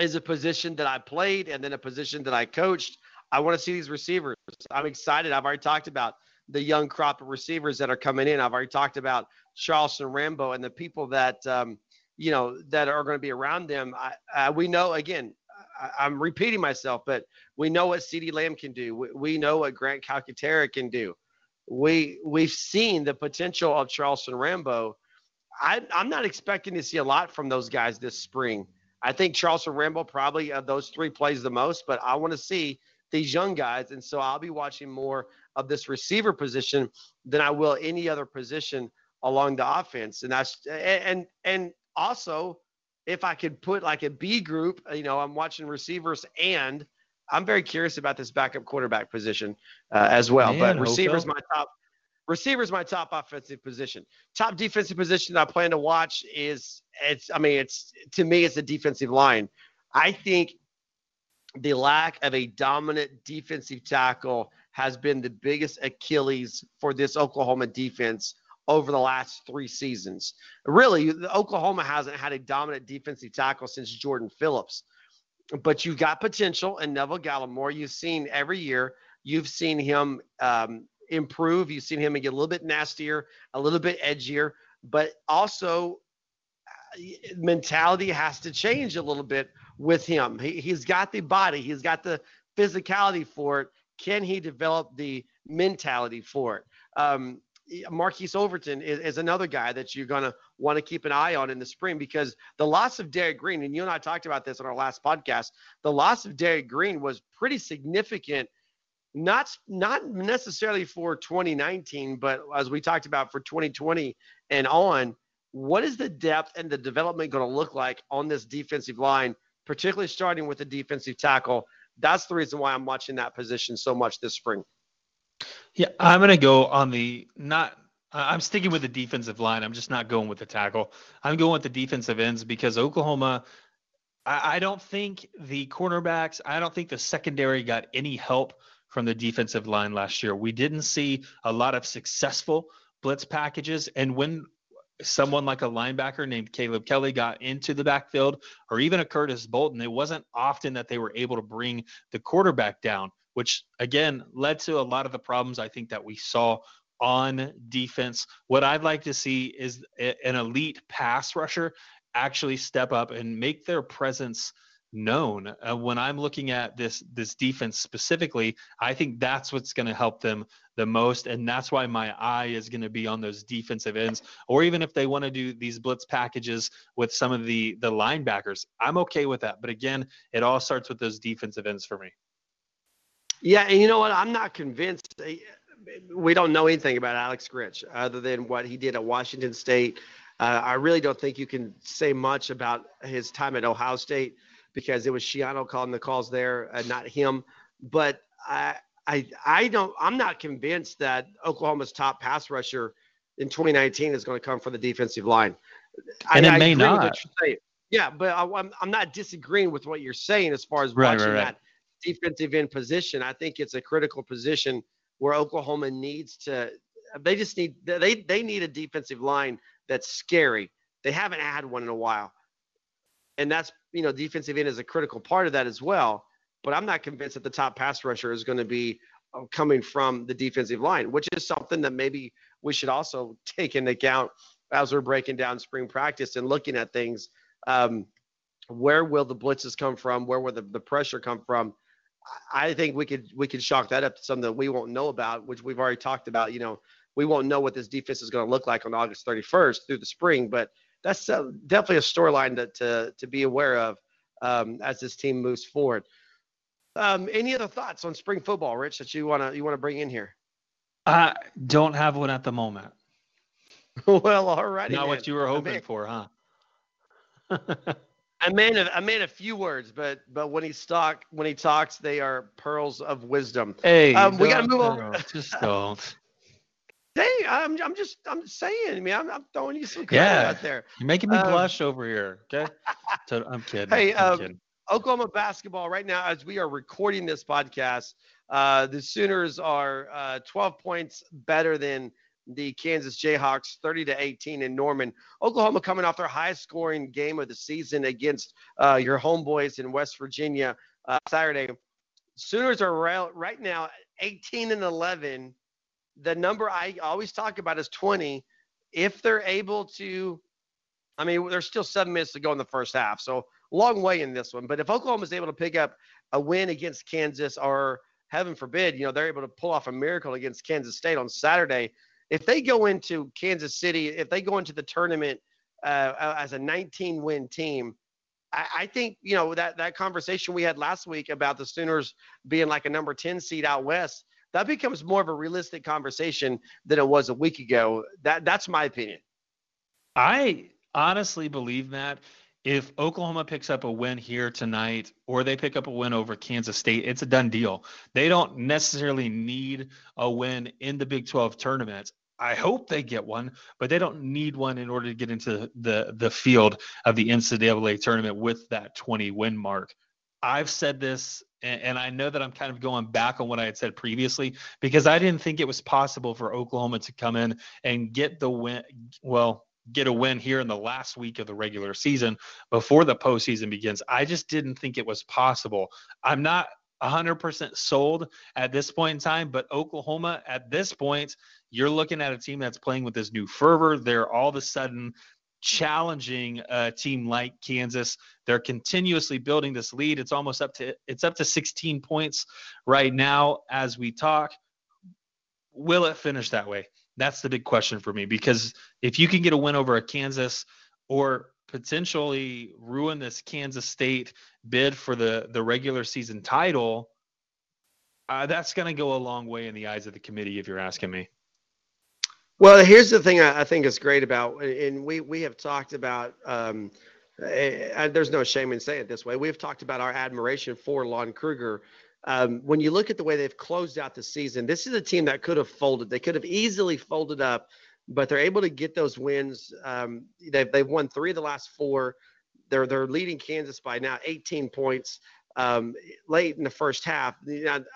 is a position that I played and then a position that I coached. I want to see these receivers. I'm excited. I've already talked about the young crop of receivers that are coming in. I've already talked about Charleston Rambo and the people that um, you know that are going to be around them. I, I, we know again. I, am repeating myself, but we know what CeeDee Lamb can do. We, we know what Grant Calcaterra can do. We we've seen the potential of Charleston Rambo. I, I'm not expecting to see a lot from those guys this spring. I think Charleston Rambo probably of those three plays the most, but I want to see these young guys, and so I'll be watching more of this receiver position than I will any other position along the offense. And that's and and also if I could put like a B group, you know, I'm watching receivers and I'm very curious about this backup quarterback position uh, as well. Man, but receivers my top receivers my top offensive position. Top defensive position I plan to watch is it's I mean it's to me it's the defensive line. I think the lack of a dominant defensive tackle has been the biggest Achilles for this Oklahoma defense over the last three seasons. Really, Oklahoma hasn't had a dominant defensive tackle since Jordan Phillips. But you've got potential in Neville Gallimore. You've seen every year, you've seen him um, improve. You've seen him get a little bit nastier, a little bit edgier, but also uh, mentality has to change a little bit with him. He, he's got the body, he's got the physicality for it. Can he develop the mentality for it? Um, Marquise Overton is, is, another guy that you're going to want to keep an eye on in the spring because the loss of Derek Green, and you and I talked about this on our last podcast, the loss of Derek Green was pretty significant, not, not necessarily for 2019, but as we talked about for 2020 and on. What is the depth and the development going to look like on this defensive line, particularly starting with the defensive tackle? That's the reason why I'm watching that position so much this spring. Yeah, I'm going to go on the not. I'm sticking with the defensive line. I'm just not going with the tackle. I'm going with the defensive ends because Oklahoma. I, I don't think the cornerbacks, I don't think the secondary got any help from the defensive line last year. We didn't see a lot of successful blitz packages. And when someone like a linebacker named Caleb Kelly got into the backfield, or even a Curtis Bolton, it wasn't often that they were able to bring the quarterback down, which again led to a lot of the problems I think that we saw on defense. What I'd like to see is an elite pass rusher actually step up and make their presence known. Uh, when I'm looking at this this defense specifically, I think that's what's going to help them the most, and that's why my eye is going to be on those defensive ends. Or even if they want to do these blitz packages with some of the the linebackers, I'm okay with that. But again, it all starts with those defensive ends for me. Yeah, and you know what? I'm not convinced. Eh, we don't know anything about Alex Grinch other than what he did at Washington State. Uh, I really don't think you can say much about his time at Ohio State because it was Schiano calling the calls there, uh, not him. But I, I, I don't. I'm not convinced that Oklahoma's top pass rusher in 2019 is going to come from the defensive line. And I, it may not. Yeah, but I, am I'm not disagreeing with what you're saying as far as right, watching right, right. that defensive end position. I think it's a critical position where Oklahoma needs to. They just need they they need a defensive line that's scary. They haven't had one in a while, and that's you know defensive end is a critical part of that as well. But I'm not convinced that the top pass rusher is going to be uh, coming from the defensive line, which is something that maybe we should also take into account as we're breaking down spring practice and looking at things. Um, where will the blitzes come from? Where will the, the pressure come from? I think we could we could chalk that up to something that we won't know about, which we've already talked about. You know, we won't know what this defense is going to look like on August 31st through the spring, but that's uh, definitely a storyline to, to to be aware of um, as this team moves forward. Um, any other thoughts on spring football, Rich, that you wanna you wanna bring in here? I don't have one at the moment. well, all right. Not man. what you were hoping for, huh? I made a, I made a few words, but but when he talk when he talks, they are pearls of wisdom. Hey, um, we got to move on. Just don't. Hey, I'm I'm just I'm saying. I mean, I'm, I'm throwing you some credit yeah, out there. You're making me um, blush over here. Okay, so I'm kidding. Hey, I'm um, kidding. Oklahoma basketball right now, as we are recording this podcast, uh, the Sooners are uh, 12 points better than the Kansas Jayhawks 30 to 18 in Norman. Oklahoma coming off their highest scoring game of the season against uh, your homeboys in West Virginia uh, Saturday. Sooners are right, right now 18 and 11. The number I always talk about is 20. If they're able to, I mean, there's still seven minutes to go in the first half, so long way in this one. But if Oklahoma is able to pick up a win against Kansas, or heaven forbid, you know, they're able to pull off a miracle against Kansas State on Saturday, if they go into Kansas City, if they go into the tournament uh, as a 19 win team, I, I, think you know that that conversation we had last week about the Sooners being like a number 10 seed out west. That becomes more of a realistic conversation than it was a week ago. That that's my opinion. I honestly believe that if Oklahoma picks up a win here tonight or they pick up a win over Kansas State, it's a done deal. They don't necessarily need a win in the Big 12 tournament. I hope they get one, but they don't need one in order to get into the the field of the NCAA tournament with that 20 win mark. I've said this, and, I know that I'm kind of going back on what I had said previously because I didn't think it was possible for Oklahoma to come in and get the win. Well, get a win here in the last week of the regular season before the postseason begins. I just didn't think it was possible. I'm not 100% sold at this point in time, but Oklahoma at this point, you're looking at a team that's playing with this new fervor. They're all of a sudden challenging a team like Kansas. They're continuously building this lead. It's almost up to it's up to 16 points right now as we talk. Will it finish that way? That's the big question for me because if you can get a win over a Kansas or potentially ruin this Kansas State bid for the the regular season title, uh, that's going to go a long way in the eyes of the committee, if you're asking me. Well, here's the thing I, think is great about, and we we have talked about. Um, uh, there's no shame in saying it this way. We've talked about our admiration for Lon Kruger um, when you look at the way they've closed out the season, this is a team that could have folded. They could have easily folded up, but they're able to get those wins. Um, they've, they've won three of the last four. they're they're leading Kansas by now 18 points um, late in the first half.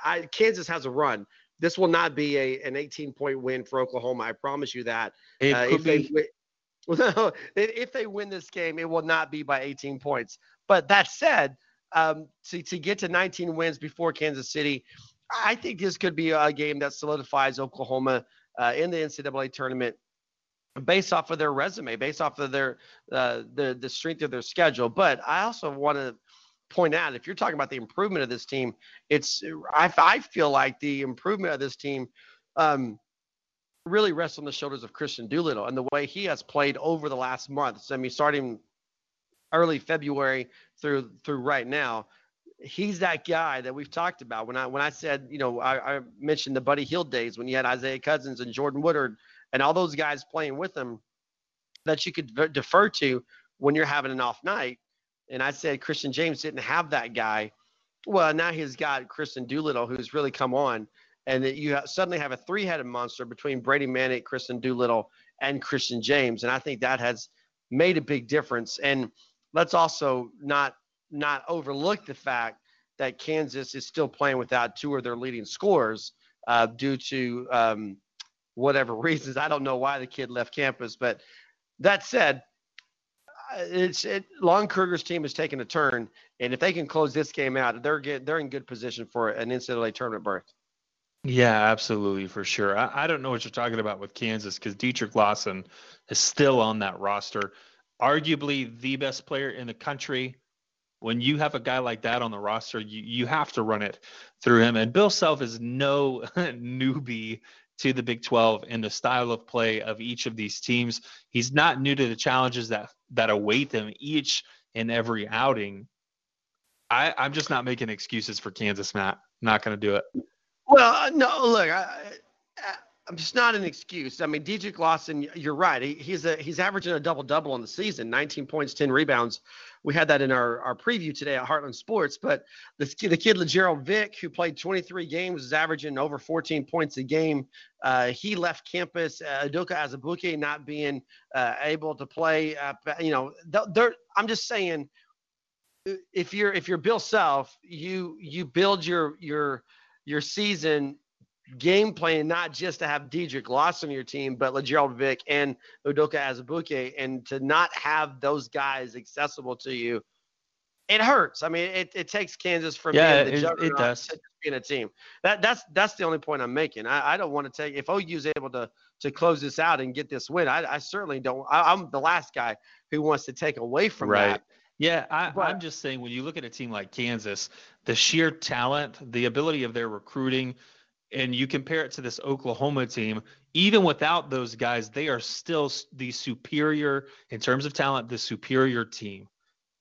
I, Kansas has a run. This will not be a an 18 point win for Oklahoma. I promise you that. It uh, could be. They, well, if they win this game, it will not be by 18 points. But that said, um, to, to get to 19 wins before Kansas City, I think this could be a game that solidifies Oklahoma uh, in the NCAA tournament based off of their resume, based off of their uh, the the strength of their schedule. But I also want to point out, if you're talking about the improvement of this team, it's I, I feel like the improvement of this team um, really rests on the shoulders of Kristian Doolittle and the way he has played over the last month. So, I mean, starting early February through through right now, he's that guy that we've talked about. When I when I said, you know, I, I mentioned the Buddy Hield days when you had Isaiah Cousins and Jordan Woodard and all those guys playing with him that you could defer to when you're having an off night. And I said Christian James didn't have that guy. Well, now he's got Kristian Doolittle, who's really come on, and that you suddenly have a three-headed monster between Brady Manek, Kristian Doolittle, and Christian James, and I think that has made a big difference. And let's also not not overlook the fact that Kansas is still playing without two of their leading scorers uh, due to um, whatever reasons. I don't know why the kid left campus, but that said, it's it, Lon Kruger's team has taken a turn, and if they can close this game out, they're get, they're in good position for an NCAA tournament berth. Yeah, absolutely, for sure. I, I don't know what you're talking about with Kansas because Dedric Lawson is still on that roster, arguably the best player in the country. When you have a guy like that on the roster, you, you have to run it through him. And Bill Self is no newbie to the Big 12 and the style of play of each of these teams. He's not new to the challenges that that await them each and every outing. I, I'm just not making excuses for Kansas, Matt. not going to do it. Well, uh, no, look, I, I'm just not an excuse. I mean, Dedric Lawson, you're right. He, he's a he's averaging a double double on the season, 19 points, 10 rebounds. We had that in our, our preview today at Heartland Sports. But the, the kid Lagerald Vick, who played 23 games, is averaging over 14 points a game. Uh, he left campus. Uh, Udoka Azubuike not being uh, able to play. Uh, you know, they're, I'm just saying, if you're if you're Bill Self, you you build your your your season game plan not just to have Dedric Lawson on your team, but Lagerald Vick and Udoka Azubuike, and to not have those guys accessible to you, it hurts. I mean, it, it takes Kansas from yeah, being the juggernaut it does. to being a team. That that's that's the only point I'm making. I, I don't want to take if OU's able to to close this out and get this win. I, I certainly don't. I, am the last guy who wants to take away from right. that. Yeah, I, but, I'm just saying when you look at a team like Kansas, the sheer talent, the ability of their recruiting, and you compare it to this Oklahoma team, even without those guys, they are still the superior in terms of talent, the superior team.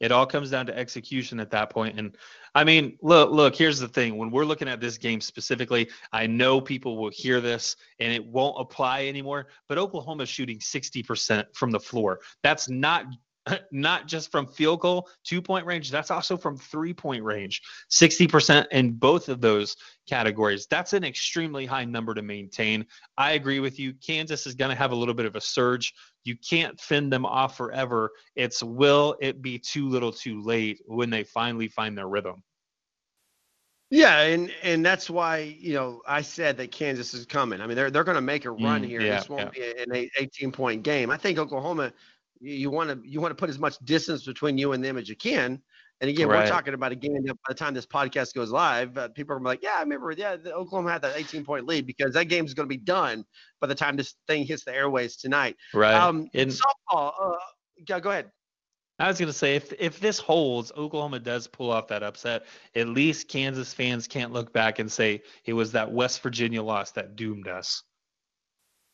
It all comes down to execution at that point. And I mean, look, look, here's the thing. When we're looking at this game specifically, I know people will hear this and it won't apply anymore, but Oklahoma is shooting 60% from the floor. That's not not just from field goal, two point range, that's also from three point range. 60% in both of those categories. That's an extremely high number to maintain. I agree with you. Kansas is going to have a little bit of a surge. You can't fend them off forever. It's will it be too little too late when they finally find their rhythm? Yeah, and and that's why you know I said that Kansas is coming. I mean, they're they're going to make a run mm, here. Yeah, this won't yeah. be an 18 point game. I think Oklahoma you want to you want to put as much distance between you and them as you can. And again, right. we're talking about a game that by the time this podcast goes live, uh, people are like, "Yeah, I remember. Yeah, Oklahoma had that 18 point lead because that game is going to be done by the time this thing hits the airways tonight." Right. Um, In softball, uh, yeah, go ahead. I was going to say if if this holds, Oklahoma does pull off that upset. At least Kansas fans can't look back and say it was that West Virginia loss that doomed us.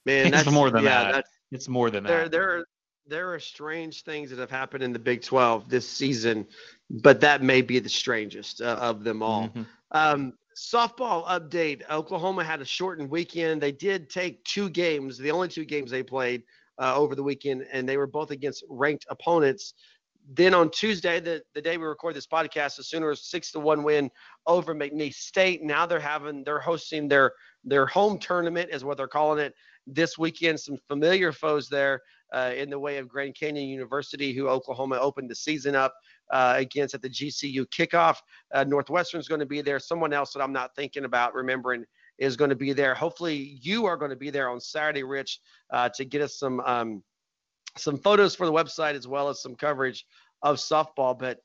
Man, it's more than yeah, that. It's more than there, that. There, there are strange things that have happened in the Big 12 this season, but that may be the strangest uh, of them all. Mm-hmm. Um, softball update Oklahoma had a shortened weekend. They did take two games, the only two games they played uh, over the weekend, and they were both against ranked opponents. then on Tuesday, the, the day we record this podcast, the Sooners six to one win over McNeese State. Now they're having they're hosting their their home tournament is what they're calling it this weekend. Some familiar foes there uh, in the way of Grand Canyon University, who Oklahoma opened the season up uh, against at the GCU kickoff. Uh, Northwestern's going to be there. Someone else that I'm not thinking about remembering is going to be there. Hopefully, you are going to be there on Saturday, Rich, uh, to get us some um, some photos for the website as well as some coverage of softball. But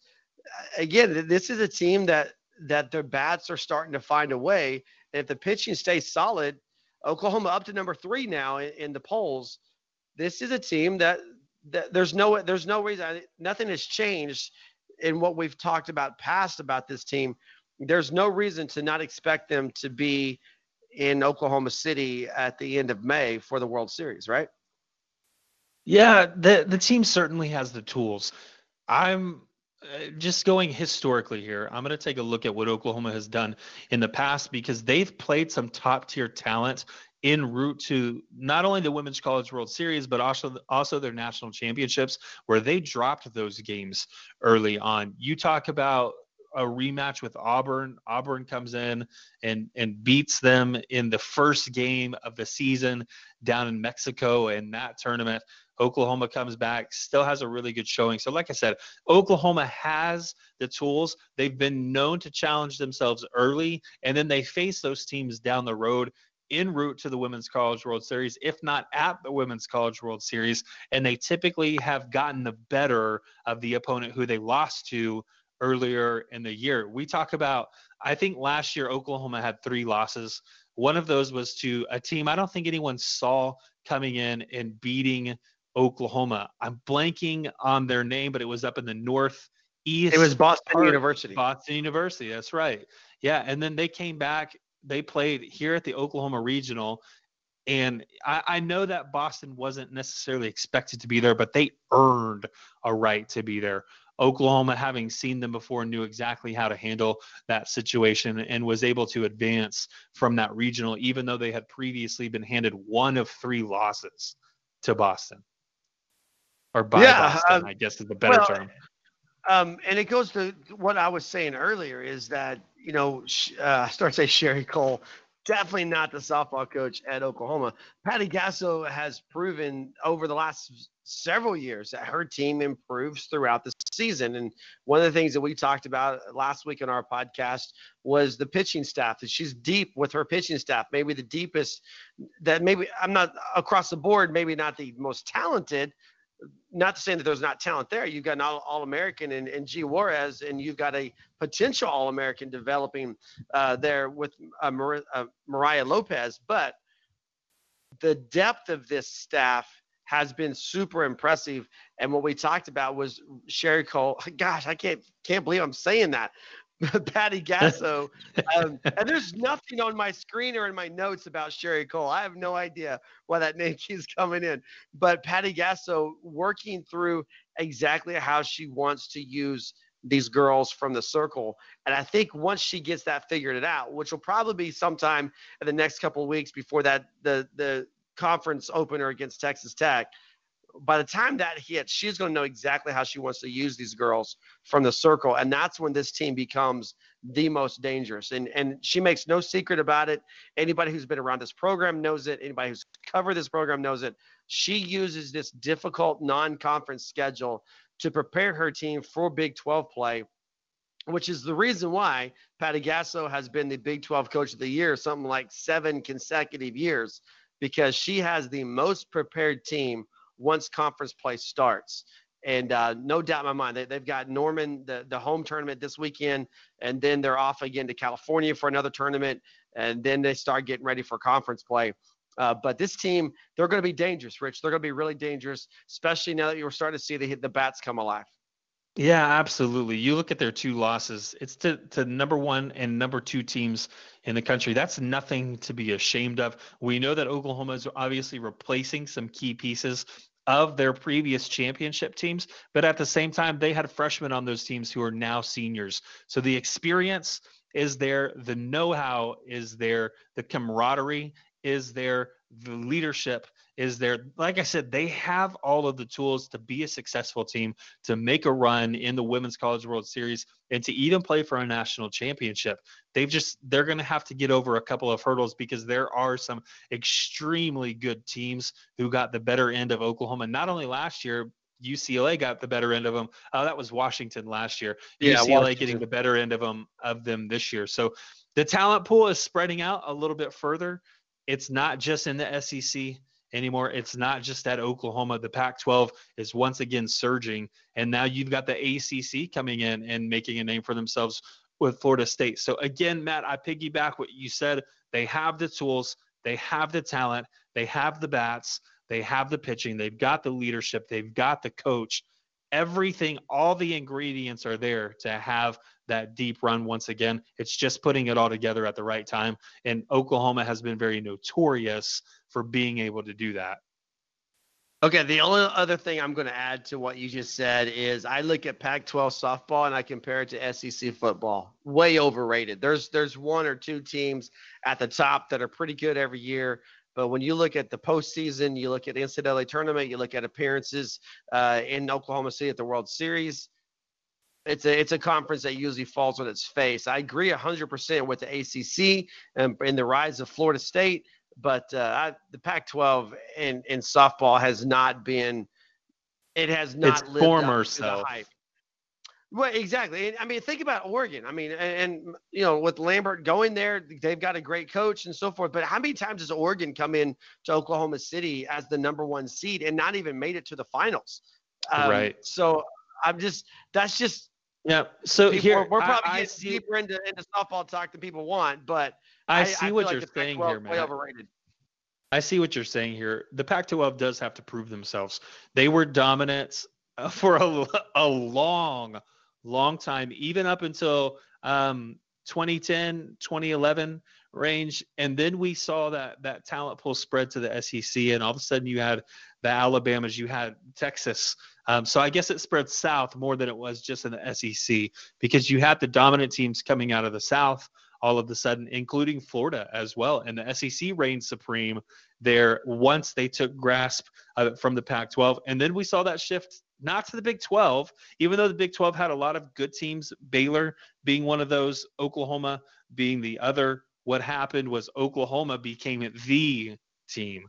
uh, again, this is a team that that their bats are starting to find a way. And if the pitching stays solid, Oklahoma up to number three now in, in the polls. This is a team that, that there's no there's no reason nothing has changed in what we've talked about past about this team. There's no reason to not expect them to be in Oklahoma City at the end of May for the World Series, right? Yeah, the the team certainly has the tools. I'm uh, just going historically here. I'm going to take a look at what Oklahoma has done in the past because they've played some top tier talent en route to not only the Women's College World Series, but also also their national championships, where they dropped those games early on. You talk about a rematch with Auburn. Auburn comes in and and beats them in the first game of the season down in Mexico in that tournament. Oklahoma comes back, still has a really good showing. So, like I said, Oklahoma has the tools. They've been known to challenge themselves early, and then they face those teams down the road en route to the Women's College World Series, if not at the Women's College World Series. And they typically have gotten the better of the opponent who they lost to earlier in the year. We talk about, I think last year Oklahoma had three losses. One of those was to a team I don't think anyone saw coming in and beating Oklahoma. I'm blanking on their name, but it was up in the northeast. It was Boston University. Boston University, that's right. Yeah, and then they came back. They played here at the Oklahoma Regional, and I, I, know that Boston wasn't necessarily expected to be there, but they earned a right to be there. Oklahoma, having seen them before, knew exactly how to handle that situation and was able to advance from that regional, even though they had previously been handed one of three losses to Boston or by yeah, Boston, uh, I guess is the better well, term. Um, and it goes to what I was saying earlier is that, you know, uh, I start to say Sherri Coale, definitely not the softball coach at Oklahoma. Patty Gasso has proven over the last several years that her team improves throughout the season. And one of the things that we talked about last week in our podcast was the pitching staff. That she's deep with her pitching staff, maybe the deepest that maybe I'm not across the board, maybe not the most talented, not to say that there's not talent there. You've got an All American in, in G Juarez, and you've got a potential All American developing uh, there with uh, Mar- uh, Mariah Lopez. But the depth of this staff has been super impressive. And what we talked about was Sherri Coale. Gosh, I can't can't believe I'm saying that. Patty Gasso. um, and there's nothing on my screen or in my notes about Sherri Coale. I have no idea why that name keeps coming in. But Patty Gasso working through exactly how she wants to use these girls from the circle. And I think once she gets that figured it out, which will probably be sometime in the next couple of weeks before that the the conference opener against Texas Tech, by the time that hits, she's going to know exactly how she wants to use these girls from the circle, and that's when this team becomes the most dangerous. And and she makes no secret about it. Anybody who's been around this program knows it. Anybody who's covered this program knows it. She uses this difficult non-conference schedule to prepare her team for Big 12 play. Which is the reason why Patty Gasso has been the Big 12 Coach of the Year, something like seven consecutive years, because she has the most prepared team once conference play starts. And uh, no doubt in my mind, they, they've got Norman, the, the home tournament this weekend, and then they're off again to California for another tournament, and then they start getting ready for conference play. Uh, but this team, they're going to be dangerous, Rich. They're going to be really dangerous, especially now that you're starting to see the, the bats come alive. Yeah, absolutely. You look at their two losses, it's to, to number one and number two teams in the country. That's nothing to be ashamed of. We know that Oklahoma is obviously replacing some key pieces of their previous championship teams, but at the same time, they had freshmen on those teams who are now seniors. So the experience is there, the know how is there, the camaraderie is there, the leadership is there. Like I said, they have all of the tools to be a successful team, to make a run in the Women's College World Series, and to even play for a national championship. They've just, they're going to have to get over a couple of hurdles because there are some extremely good teams who got the better end of Oklahoma, not only last year, UCLA got the better end of them. Uh, that was Washington last year. Yeah, UCLA Washington. getting the better end of them of them this year. So the talent pool is spreading out a little bit further. It's not just in the SEC anymore. It's not just at Oklahoma. The Pac 12 is once again surging. And now you've got the ACC coming in and making a name for themselves with Florida State. So, again, Matt, I piggyback what you said. They have the tools, they have the talent, they have the bats, they have the pitching, they've got the leadership, they've got the coach. Everything, all the ingredients are there to have that deep run once again. It's just putting it all together at the right time. And Oklahoma has been very notorious for being able to do that. Okay, the only other thing I'm going to add to what you just said is I look at Pac-12 softball and I compare it to SEC football. Way overrated. There's there's one or two teams at the top that are pretty good every year, but when you look at the postseason, you look at the NCAA tournament, you look at appearances uh, in Oklahoma City at the World Series it's a it's a conference that usually falls on its face. I agree 100% with the ACC and, and the rise of Florida State, but uh, I, the Pac-12 in in softball has not been. It has not its former self. Well, exactly. I mean, think about Oregon. I mean, and, and, you know, with Lambert going there, they've got a great coach and so forth. But how many times has Oregon come in to Oklahoma City as the number one seed and not even made it to the finals? Um, right. So I'm just that's just yeah. So people, here we're probably I, getting see, deeper into, into softball talk than people want, but I, I see I what you're like saying here, man. Overrated. I see what you're saying here. The Pac-12 does have to prove themselves. They were dominant uh, for a, a long, long time, even up until um, 2010, 2011 range, and then we saw that that talent pool spread to the SEC, and all of a sudden you had the Alabamas, you had Texas. Um, so I guess it spread south more than it was just in the SEC because you had the dominant teams coming out of the South all of a sudden, including Florida as well, and the SEC reigned supreme there once they took grasp of it from the Pac-12, and then we saw that shift not to the Big 12, even though the Big 12 had a lot of good teams, Baylor being one of those, Oklahoma being the other. What happened was Oklahoma became the team.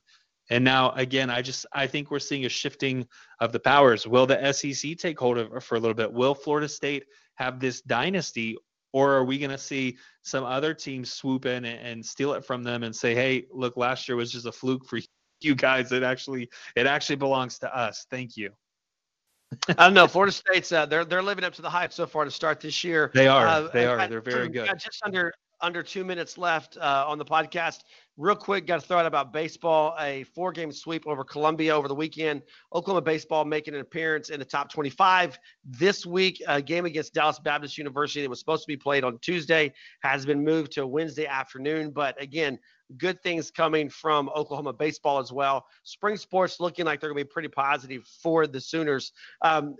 And now again, I just I think we're seeing a shifting of the powers. Will the SEC take hold of for a little bit? Will Florida State have this dynasty, or are we going to see some other teams swoop in and, and, steal it from them and say, "Hey, look, last year was just a fluke for you guys. It actually it actually belongs to us. Thank you." I don't know. Florida State's uh, they're they're living up to the hype so far to start this year. They are. Uh, they are. They're very good. Just under under two minutes left uh, on the podcast. Real quick, got to throw out about baseball. A four game sweep over Columbia over the weekend. Oklahoma baseball making an appearance in the top 25 this week. A game against Dallas Baptist University that was supposed to be played on Tuesday has been moved to Wednesday afternoon. But again, good things coming from Oklahoma baseball as well. Spring sports looking like they're going to be pretty positive for the Sooners. Um,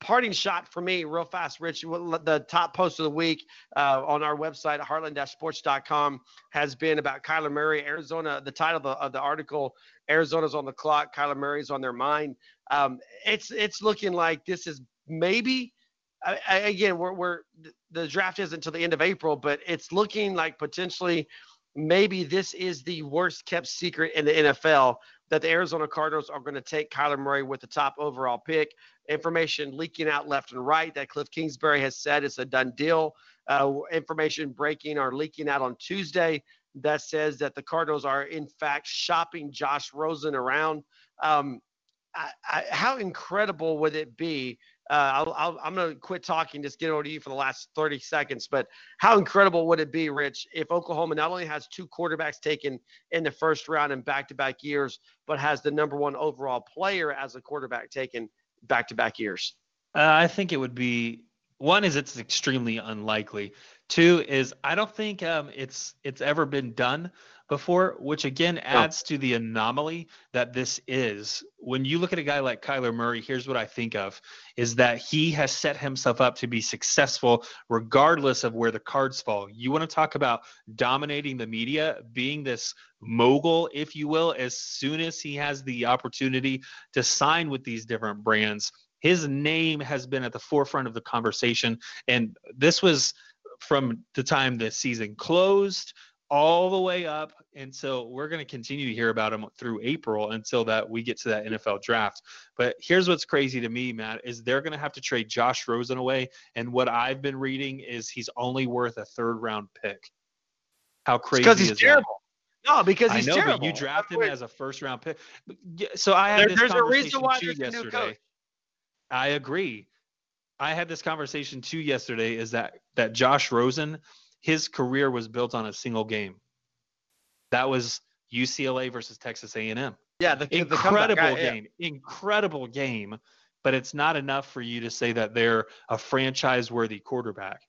parting shot for me, real fast, Rich. The top post of the week uh, on our website, heartland-sports.com, has been about Kyler Murray, Arizona. The title of the, of the article, Arizona's on the clock, Kyler Murray's on their mind. Um, it's it's looking like this is maybe. I, I, again, we're, we're the draft isn't until the end of April, but it's looking like potentially maybe this is the worst kept secret in the NFL that the Arizona Cardinals are going to take Kyler Murray with the top overall pick. Information leaking out left and right that Cliff Kingsbury has said it's a done deal. Uh, information breaking or leaking out on Tuesday that says that the Cardinals are in fact shopping Josh Rosen around. Um, I, I, how incredible would it be uh, i am going to quit talking, just get over to you for the last 30 seconds. But how incredible would it be, Rich, if Oklahoma not only has two quarterbacks taken in the first round in back to back years, but has the number one overall player as a quarterback taken back to back years? Uh, I think it would be one is it's extremely unlikely. Two is I don't think um, it's it's ever been done before, which again oh. adds to the anomaly that this is. When you look at a guy like Kyler Murray, here's what I think of is that he has set himself up to be successful regardless of where the cards fall. You want to talk about dominating the media, being this mogul, if you will, as soon as he has the opportunity to sign with these different brands. His name has been at the forefront of the conversation. And this was from the time the season closed all the way up. And so we're going to continue to hear about him through April until that we get to that NFL draft. But here's what's crazy to me, Matt, is they're going to have to trade Josh Rosen away. And what I've been reading is he's only worth a third round pick. How crazy because he's is terrible. That? No, because he's I know, terrible. but you drafted him as a first round pick. So I had there, this there's a conversation reason why too there's a new yesterday. coach. I agree. I had this conversation too yesterday. Is that that Josh Rosen, his career was built on a single game. That was UCLA versus Texas A&M. Yeah, the the Incredible yeah. game, incredible game, but it's not enough for you to say that they're a franchise-worthy quarterback.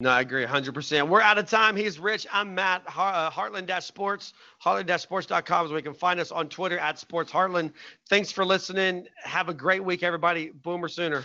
No, I agree 100%. We're out of time. He's Rich. I'm Matt. uh, Heartland Sports. Heartland Sports.com is where you can find us on Twitter at Sports Heartland. Thanks for listening. Have a great week, everybody. Boomer Sooner.